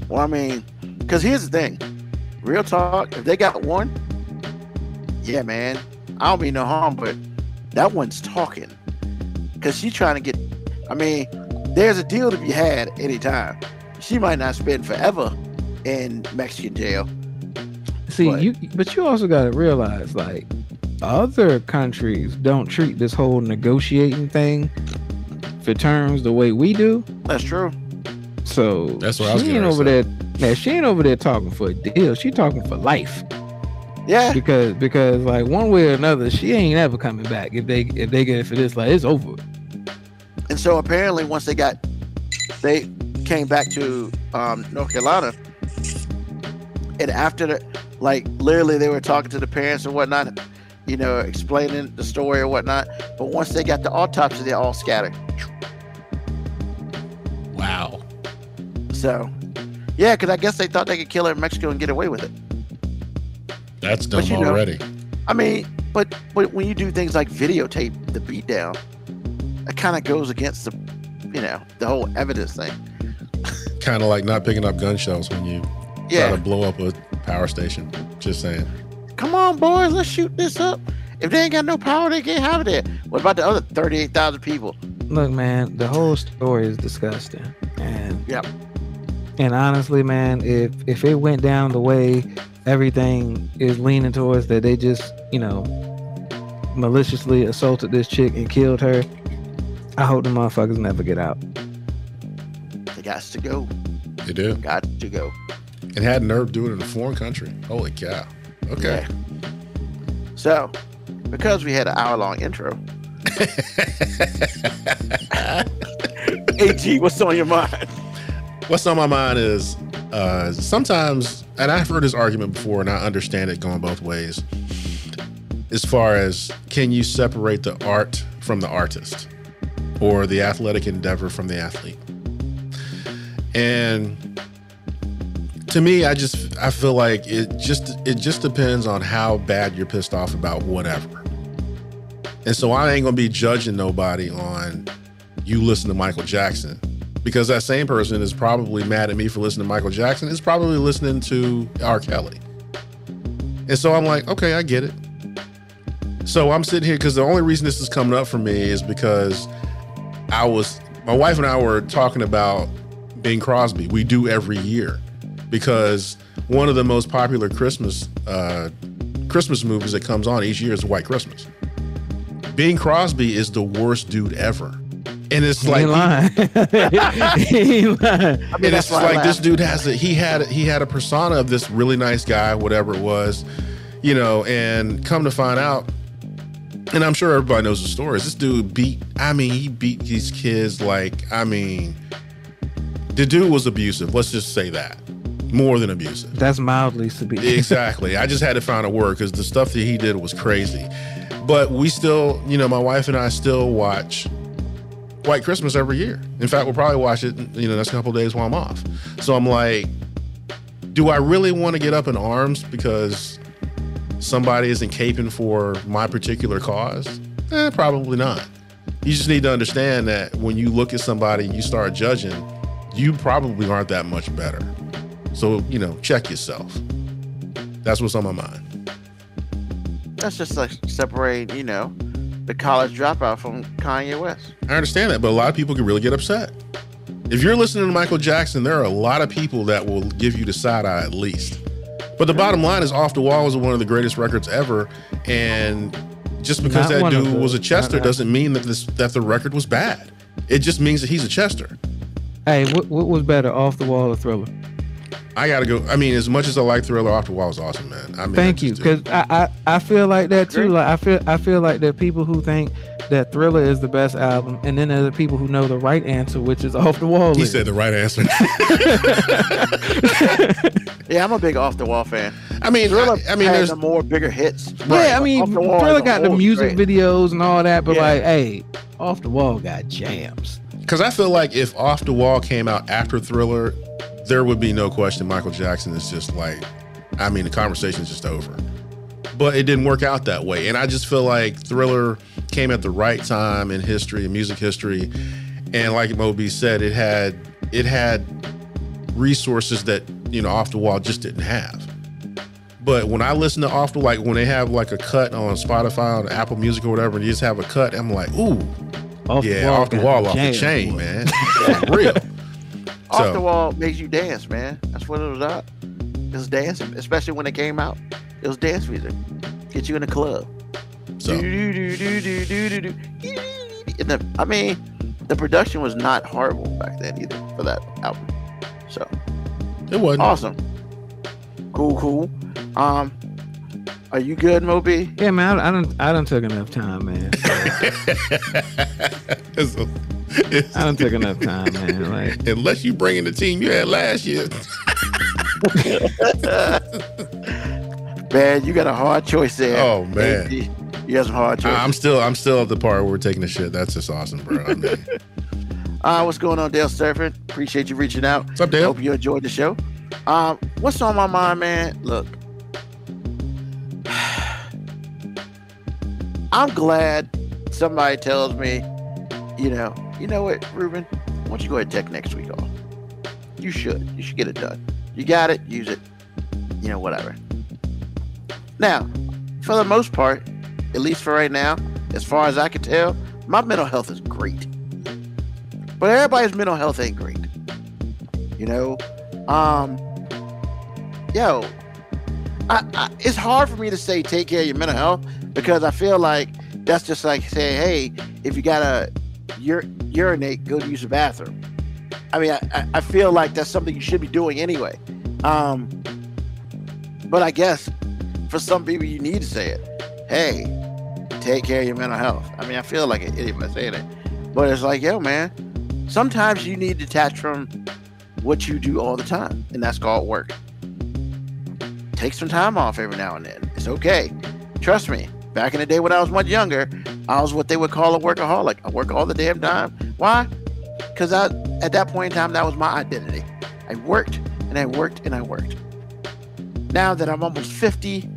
Well, I mean, because here's the thing, real talk. If they got one, yeah, man, I don't mean no harm, but that one's talking because she's trying to get. I mean, there's a deal to be had anytime. She might not spend forever in Mexican jail. See, But- you but you also got to realize like other countries don't treat this whole negotiating thing for terms the way we do. That's true. So That's what I was she ain't over to there. Now she ain't over there talking for a deal. She talking for life Yeah, because because like one way or another, she ain't ever coming back if they if they get it for this. Like it's over. and so apparently once they got, they came back to um, North Carolina, and after the, like literally they were talking to the parents and whatnot, you know, explaining the story or whatnot. But once they got the autopsy, they all scattered. Wow. So, yeah, because I guess they thought they could kill her in Mexico and get away with it. That's dumb But you know- already. I mean, but but when you do things like videotape the beatdown, it kind of goes against the, you know, the whole evidence thing. *laughs* Kind of like not picking up gun shells when you try Yeah, to blow up a power station. Just saying. come on, boys, let's shoot this up. If they ain't got no power, they can't have it there. What about the other thirty-eight thousand people? Look, man, the whole story is disgusting. And Yep. And honestly, man, if if it went down the way everything is leaning towards that they just, you know, maliciously assaulted this chick and killed her, I hope the motherfuckers never get out. They got to go. They do. Got to go. And had nerve to do it in a foreign country. Holy cow. Okay. Yeah. So, because we had an hour-long intro, *laughs* *laughs* At, what's on your mind? What's on my mind is uh, sometimes, and I've heard this argument before, and I understand it going both ways. As far as can you separate the art from the artist, or the athletic endeavor from the athlete? And to me, I just I feel like it just it just depends on how bad you're pissed off about whatever. And so I ain't gonna be judging nobody on you listen to Michael Jackson because that same person is probably mad at me for listening to Michael Jackson is probably listening to R. Kelly. And so I'm like, okay, I get it. So I'm sitting here because the only reason this is coming up for me is because I was my wife and I were talking about Bing Crosby. We do every year because one of the most popular Christmas uh, Christmas movies that comes on each year is White Christmas. Bing Crosby is the worst dude ever, and it's He like lying. *laughs* he lying. I mean, and it's like this dude has a he had he had a persona of this really nice guy, whatever it was, you know, and come to find out, and I'm sure everybody knows the stories. This dude beat, I mean, he beat these kids like, I mean, the dude was abusive. Let's just say that, more than abusive. That's mildly severe. exactly. I just had to find a word because the stuff that he did was crazy. But we still, you know, my wife and I still watch White Christmas every year. In fact, we'll probably watch it, you know, next couple days while I'm off. So I'm like, do I really want to get up in arms because somebody isn't caping for my particular cause? Eh, probably not. You just need to understand that when you look at somebody and you start judging, you probably aren't that much better. So, you know, check yourself. That's what's on my mind. That's just like separating, you know, the college dropout from Kanye West. I understand that, but a lot of people can really get upset. If you're listening to Michael Jackson, there are a lot of people that will give you the side eye at least. But the bottom line is, Off the Wall was one of the greatest records ever, and just because Not that dude the- was a Chester doesn't mean that this that the record was bad. It just means that he's a Chester. Hey, what, what was better, Off the Wall or Thriller? I gotta go. I mean, as much as I like Thriller, Off the Wall was awesome, man. I mean, I Thank you, because I, I I feel like that too. Like I feel I feel like there are people who think that Thriller is the best album, and then there are people who know the right answer, which is Off the Wall. he is. said the right answer. *laughs* Yeah, I'm a big off the wall fan. I mean, Thriller I, I mean, had there's the more bigger hits. Yeah, I mean, Off Thriller got the music great. videos and all that, but Yeah. like, hey, Off the Wall got jams. because I feel like if Off the Wall came out after Thriller, there would be no question Michael Jackson is just like, I mean, the conversation's just over. But it didn't work out that way, and I just feel like Thriller came at the right time in history, in music history, and like Moby said, it had it had resources that you know Off the Wall just didn't have. But when I listen to Off the Wall, like when they have like a cut on Spotify on Apple Music or whatever, and you just have a cut, I'm like, ooh, Off yeah, off the wall, off the chain, man. *laughs* For real. Off So- the wall makes you dance, man. That's what it was about. It was dancing, especially when it came out. It was dance music. Get you in the club. So. And the, I mean, the production was not horrible back then either for that album. So it wasn't. awesome. Cool, cool. Um, are you good, Moby? Yeah, man, I, I don't I don't took enough time, man. *laughs* *laughs* It's a- it's- I don't took enough time, man. Like, unless you bring in the team you had last year. Man, you got a hard choice there. Oh, man. AD. You got some hard choices. I'm still I'm still at the part where we're taking the shit. That's just awesome, bro. I mean, *laughs* Uh, what's going on, Dale Surfing? Appreciate you reaching out. what's up, Dale? Hope you enjoyed the show. Um, what's on my mind, man? Look, *sighs* I'm glad somebody tells me, you know, you know what, Ruben? Why don't you go ahead and take next week off? You should. You should get it done. You got it. Use it. You know, whatever. Now, for the most part, at least for right now, as far as I can tell, my mental health is great. But everybody's mental health ain't great. You know, um, yo, I, I, it's hard for me to say take care of your mental health because I feel like that's just like saying, hey, if you gotta ur- urinate, go use the bathroom. I mean, I, I- I feel like that's something you should be doing anyway. Um, but I guess for some people, you need to say it. Hey, take care of your mental health. I mean, I feel like an idiot by saying it, but it's like, yo, man, sometimes you need to detach from what you do all the time, and that's called work. Take some time off every now and then. It's okay. Trust me. Back in the day when I was much younger, I was what they would call a workaholic. I work all the damn time. Why? Because I, at that point in time, that was my identity. I worked and I worked and I worked. Now that I'm almost 50,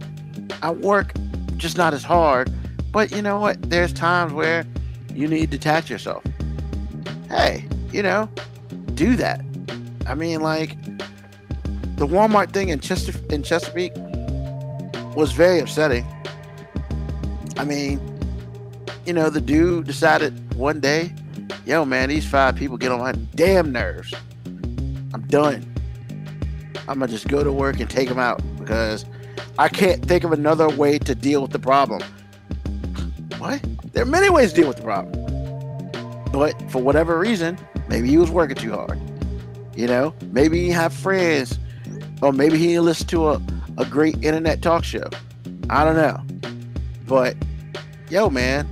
I work just not as hard. But you know what? There's times where you need to detach yourself. Hey, you know, do that. I mean, like the Walmart thing in Chester in Chesapeake was very upsetting. I mean, you know, the dude decided one day, yo, man, these five people get on my damn nerves. I'm done. I'm gonna just go to work and take them out because I can't think of another way to deal with the problem. What? There are many ways to deal with the problem. But for whatever reason, maybe he was working too hard. You know, maybe he have friends, or maybe he listened to a, a great internet talk show. I don't know. But yo, man,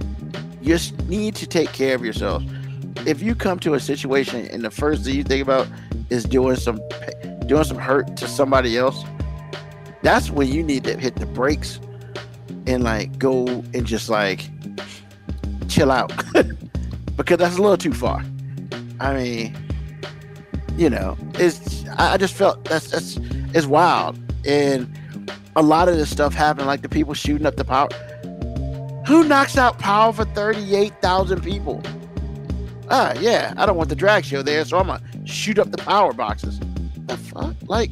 you just need to take care of yourself. If you come to a situation and the first thing you think about is doing some doing some hurt to somebody else, that's when you need to hit the brakes and like go and just like chill out. *laughs* because that's a little too far. I mean, you know, it's I I just felt that's that's it's wild, and a lot of this stuff happened, like the people shooting up the power. Who knocks out power for thirty-eight thousand people? Ah, yeah, I don't want the drag show there, so I'm gonna shoot up the power boxes. The fuck? Like,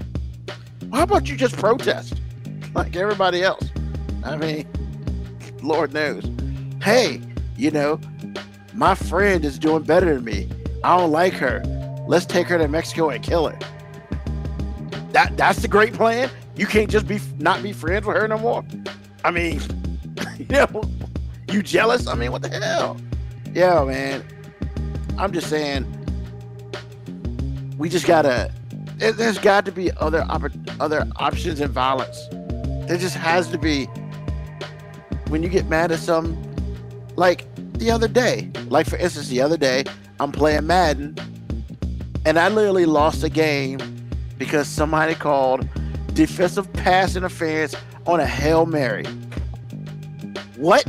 how about you just protest like everybody else? I mean, Lord knows. Hey, you know, my friend is doing better than me. I don't like her. Let's take her to Mexico and kill her. That that's the great plan. You can't just be not be friends with her no more. I mean, *laughs* you know, you jealous? I mean, what the hell? Yeah, man. I'm just saying, we just gotta. there- There's got to be other other options in violence. There just has to be. When you get mad at something, like the other day, like for instance, the other day, I'm playing Madden, and I literally lost a game because somebody called defensive pass interference on a hail mary. What?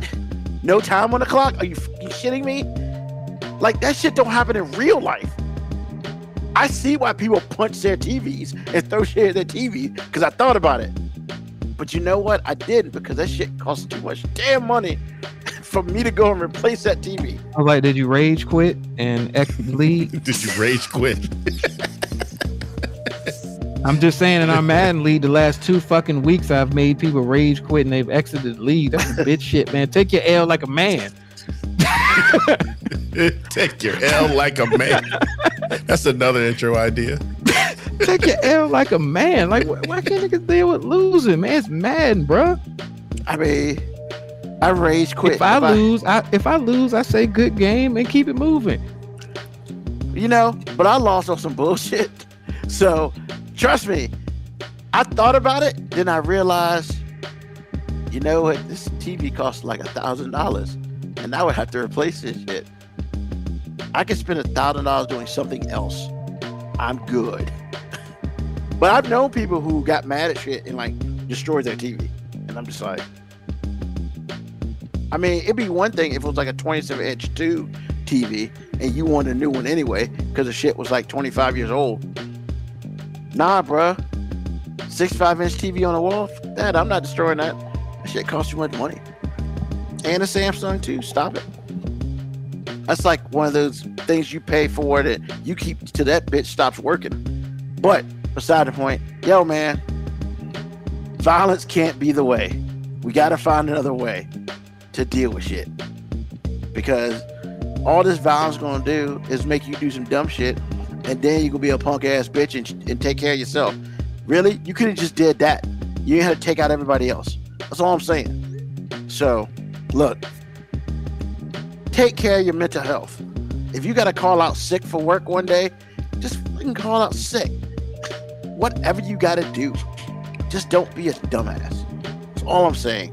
No time on the clock? Are you, f- you shitting me? Like that shit don't happen in real life. I see why people punch their TVs and throw shit at their TV because I thought about it. But you know what? I didn't because that shit costs too much damn money *laughs* for me to go and replace that TV. I was like, did you rage quit and exit the league? *laughs* Did you rage quit? *laughs* I'm just saying in our Madden league, the last two fucking weeks I've made people rage quit and they've exited the league. That's some *laughs* bitch shit, man. Take your L like a man. *laughs* Take your L like a man. That's another intro idea. *laughs* Take your L like a man. Like, wh- why can't niggas deal with losing, man? It's Madden, bro. I mean, I rage quit. If I lose, I if I lose, I say good game and keep it moving. you know, but I lost on some bullshit. So trust me, I thought about it, then I realized, you know what, this TV costs like a thousand dollars, and I would have to replace this shit. I could spend a thousand dollars doing something else. I'm good. *laughs* but I've known people who got mad at shit and like destroyed their TV, and I'm just like, I mean, it'd be one thing if it was like a 27 inch two TV and you wanted a new one anyway because the shit was like 25 years old. Nah, bruh. 65 inch TV on the wall? That I'm not destroying that. That shit costs too much money. And a Samsung too. Stop it. That's like one of those things you pay for that you keep till that bitch stops working. But beside the point, yo man, violence can't be the way. We gotta find another way to deal with shit. Because all this violence gonna do is make you do some dumb shit, and then you gonna be a punk ass bitch and, and take care of yourself. Really? You could have just did that. You had to take out everybody else. That's all I'm saying. So, look, take care of your mental health. If you gotta call out sick for work one day, just fucking call out sick. Whatever you gotta do, just don't be a dumbass. That's all I'm saying.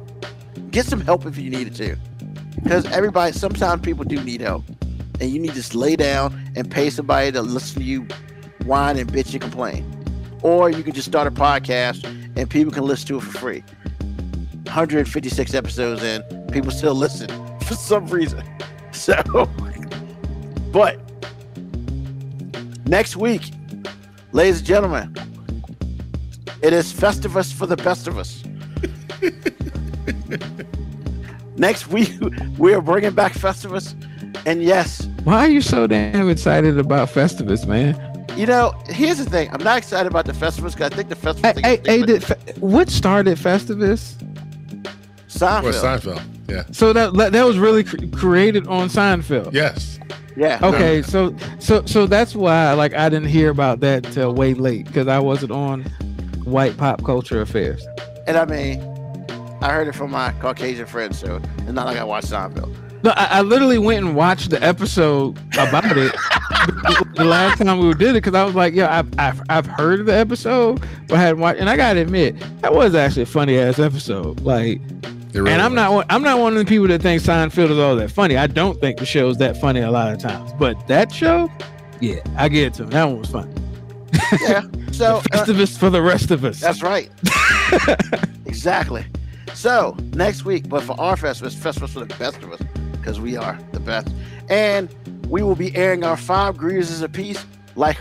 Get some help if you need it to because everybody sometimes people do need help and you need to just lay down and pay somebody to listen to you whine and bitch and complain. Or you can just start a podcast and people can listen to it for free. 156 episodes in people still listen *laughs* for some reason. *laughs* So but next week ladies and gentlemen it is festivus for the best of us. *laughs* Next week we are bringing back festivus and yes Why are you so damn excited about Festivus, man? you know here's the thing i'm not excited about the festivus because i think the festival Hey, thing hey, is hey did, what started Festivus? Seinfeld. Or Seinfeld. Yeah. So that that that was really cr- created on Seinfeld. Yes. yeah Okay, so so so that's why like I didn't hear about that till way late because I wasn't on white pop culture affairs. and i mean i heard it from my caucasian friends so it's not like i watched seinfeld No, I, I literally went and watched the episode about it the last time we did it because I was like, yeah, I've, I've I've heard of the episode, but I hadn't watched. And I gotta admit, that was actually a funny ass episode. Like, really and I'm was. not one- I'm not one of the people that think Seinfeld is all that funny. I don't think the show's that funny a lot of times, but that show, yeah, I get it to him. That one was fun. yeah *laughs* so uh, Festivus for the rest of us. that's right *laughs* exactly so next week but for our festivus festivus for the best of us because we are the best and we will be airing our five grievances apiece. Like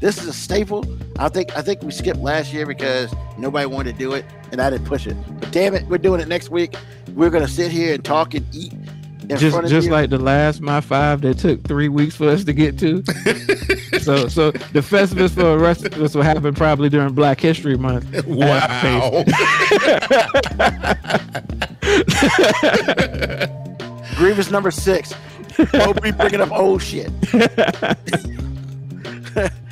this is a staple. I think I think we skipped last year because nobody wanted to do it, and I didn't push it. But damn it, we're doing it next week. We're gonna sit here and talk and eat. In just front of just you. like the last my five that took three weeks for us to get to. *laughs* so so the Festivus for the rest of us will happen probably during Black History Month. *laughs* Wow. *laughs* grievance number six. We'll be bringing up old shit. *laughs*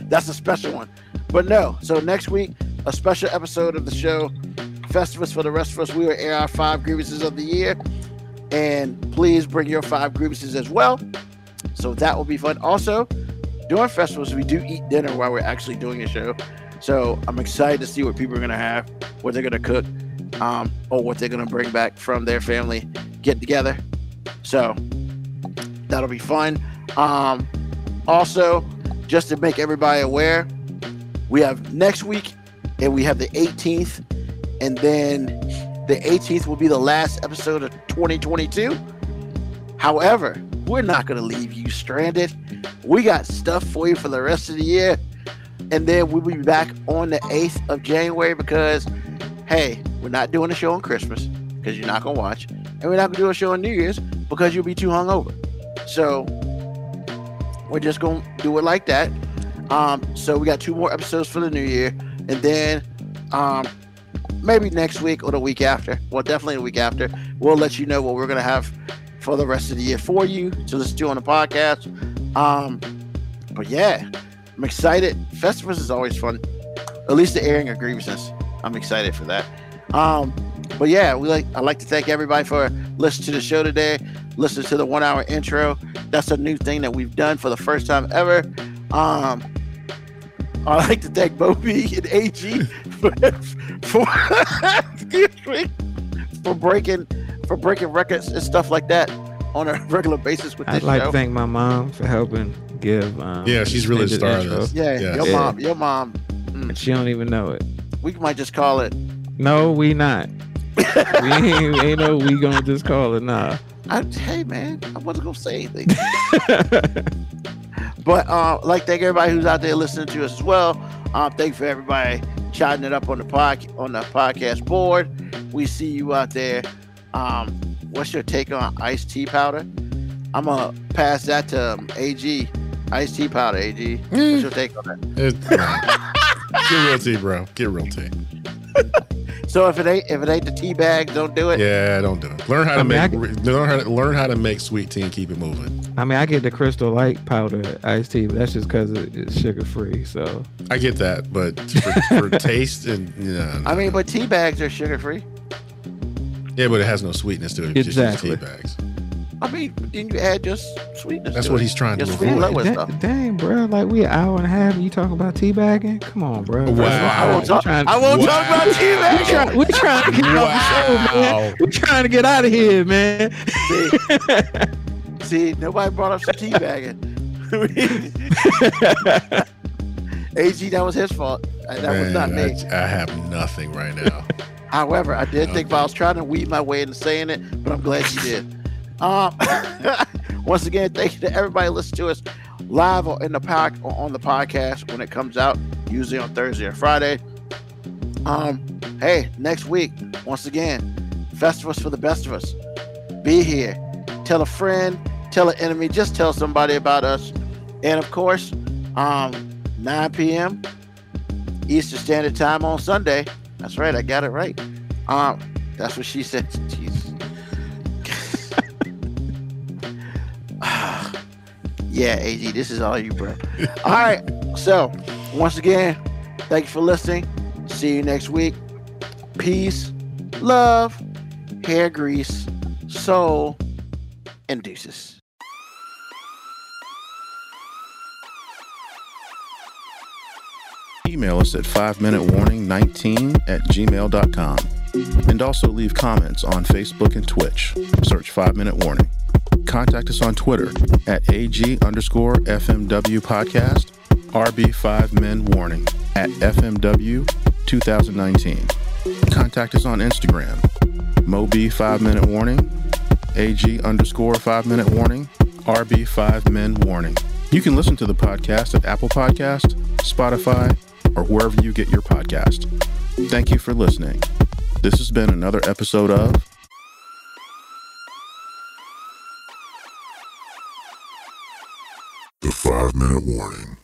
That's a special one. But no, so next week, a special episode of the show, Festivus for the rest of us. We will air our five grievances of the year. And please bring your five grievances as well. So that will be fun. Also, during Festivus, we do eat dinner while we're actually doing a show. So I'm excited to see what people are going to have, what they're going to cook, um, or what they're going to bring back from their family get together. So that'll be fun. Um, also, just to make everybody aware, we have next week and we have the 18th, and then the 18th will be the last episode of 2022. However, we're not going to leave you stranded. We got stuff for you for the rest of the year, and then we'll be back on the 8th of January because, hey, we're not doing a show on Christmas because you're not going to watch, and we're not to do a show on New Year's because you'll be too hungover. So we're just to do it like that. Um, so we got two more episodes for the new year, and then um, maybe next week or the week after. Well, definitely the week after. We'll let you know what we're gonna have for the rest of the year for you to listen to on the podcast. Um, but yeah, I'm excited. Festivus is always fun. At least the airing of grievances. I'm excited for that. Um, but yeah, we like I like to thank everybody for listening to the show today. Listen to the one hour intro. That's a new thing that we've done for the first time ever. Um, I'd like to thank Moby and AG for, for, me, for breaking for breaking records and stuff like that on a regular basis with this I'd like show. to thank my mom for helping give. Um, Yeah, she's really extended starting intro. this. yeah, Yeah. your Yeah. mom, your mom. mm, She don't even know it. we might just call it. No, we not. We ain't, ain't no we gonna just call it nah. I, hey man, I wasn't gonna say anything. *laughs* But uh, like thank everybody who's out there listening to us as well. Um, thank you for everybody chatting it up on the pod on the podcast board. We see you out there. Um, what's your take on iced tea powder? I'm gonna pass that to um, AG. Iced tea powder, AG. What's your take on that? *laughs* Get real tea, bro. Get real tea. *laughs* So if it ain't if it ain't the tea bag, don't do it. Yeah, don't do it. Learn how to I mean, I make learn how to learn how to make sweet tea and keep it moving. I mean, I get the Crystal Light powder iced tea, but that's just because it's sugar free. So I get that, but for, for *laughs* taste and you know, I mean, but tea bags are sugar free. yeah, but it has no sweetness to it. Exactly. just tea bags. I mean, then you add just sweetness. That's to what it. he's trying to Your sweet avoid. low Da- stuff. dang, bro, like we an hour and a half and you talking about teabagging? Come on, bro. Wow. I won't talk. trying- I won't Wow. talk about tea *laughs* we bags. try, we trying to get off the show, man. Wow. We trying to get out of here, man. See, nobody brought up some teabagging. *laughs* AG, that was his fault. Uh, That was not me. I, I have nothing right now. However, I did think I was trying to weave my way into saying it, but I'm glad you did. Um, *laughs* once again, thank you to everybody listening to us live or in the park or on the podcast when it comes out, usually on Thursday or Friday. Um, hey, next week, once again, Festivus for the best of us. Be here. Tell a friend, tell an enemy, just tell somebody about us. And of course, um, 9 p.m. Eastern Standard Time on Sunday. That's right, I got it right. Um, that's what she said. Jeez. Yeah, AG, this is all you, bro. all right. So, once again, thank you for listening. See you next week. Peace, love, hair grease, soul, and deuces. Email us at 5 minute warning 19 at gmail.com. And also leave comments on Facebook and Twitch. Search 5 Minute Warning. Contact us on Twitter at AG underscore FMW podcast, RB5 Men Warning at FMW 2019. Contact us on Instagram, Moby 5 Minute Warning, AG underscore 5 Minute Warning, RB5 Men Warning. You can listen to the podcast at Apple Podcast, Spotify, or wherever you get your podcast. Thank you for listening. This has been another episode of five minute warning.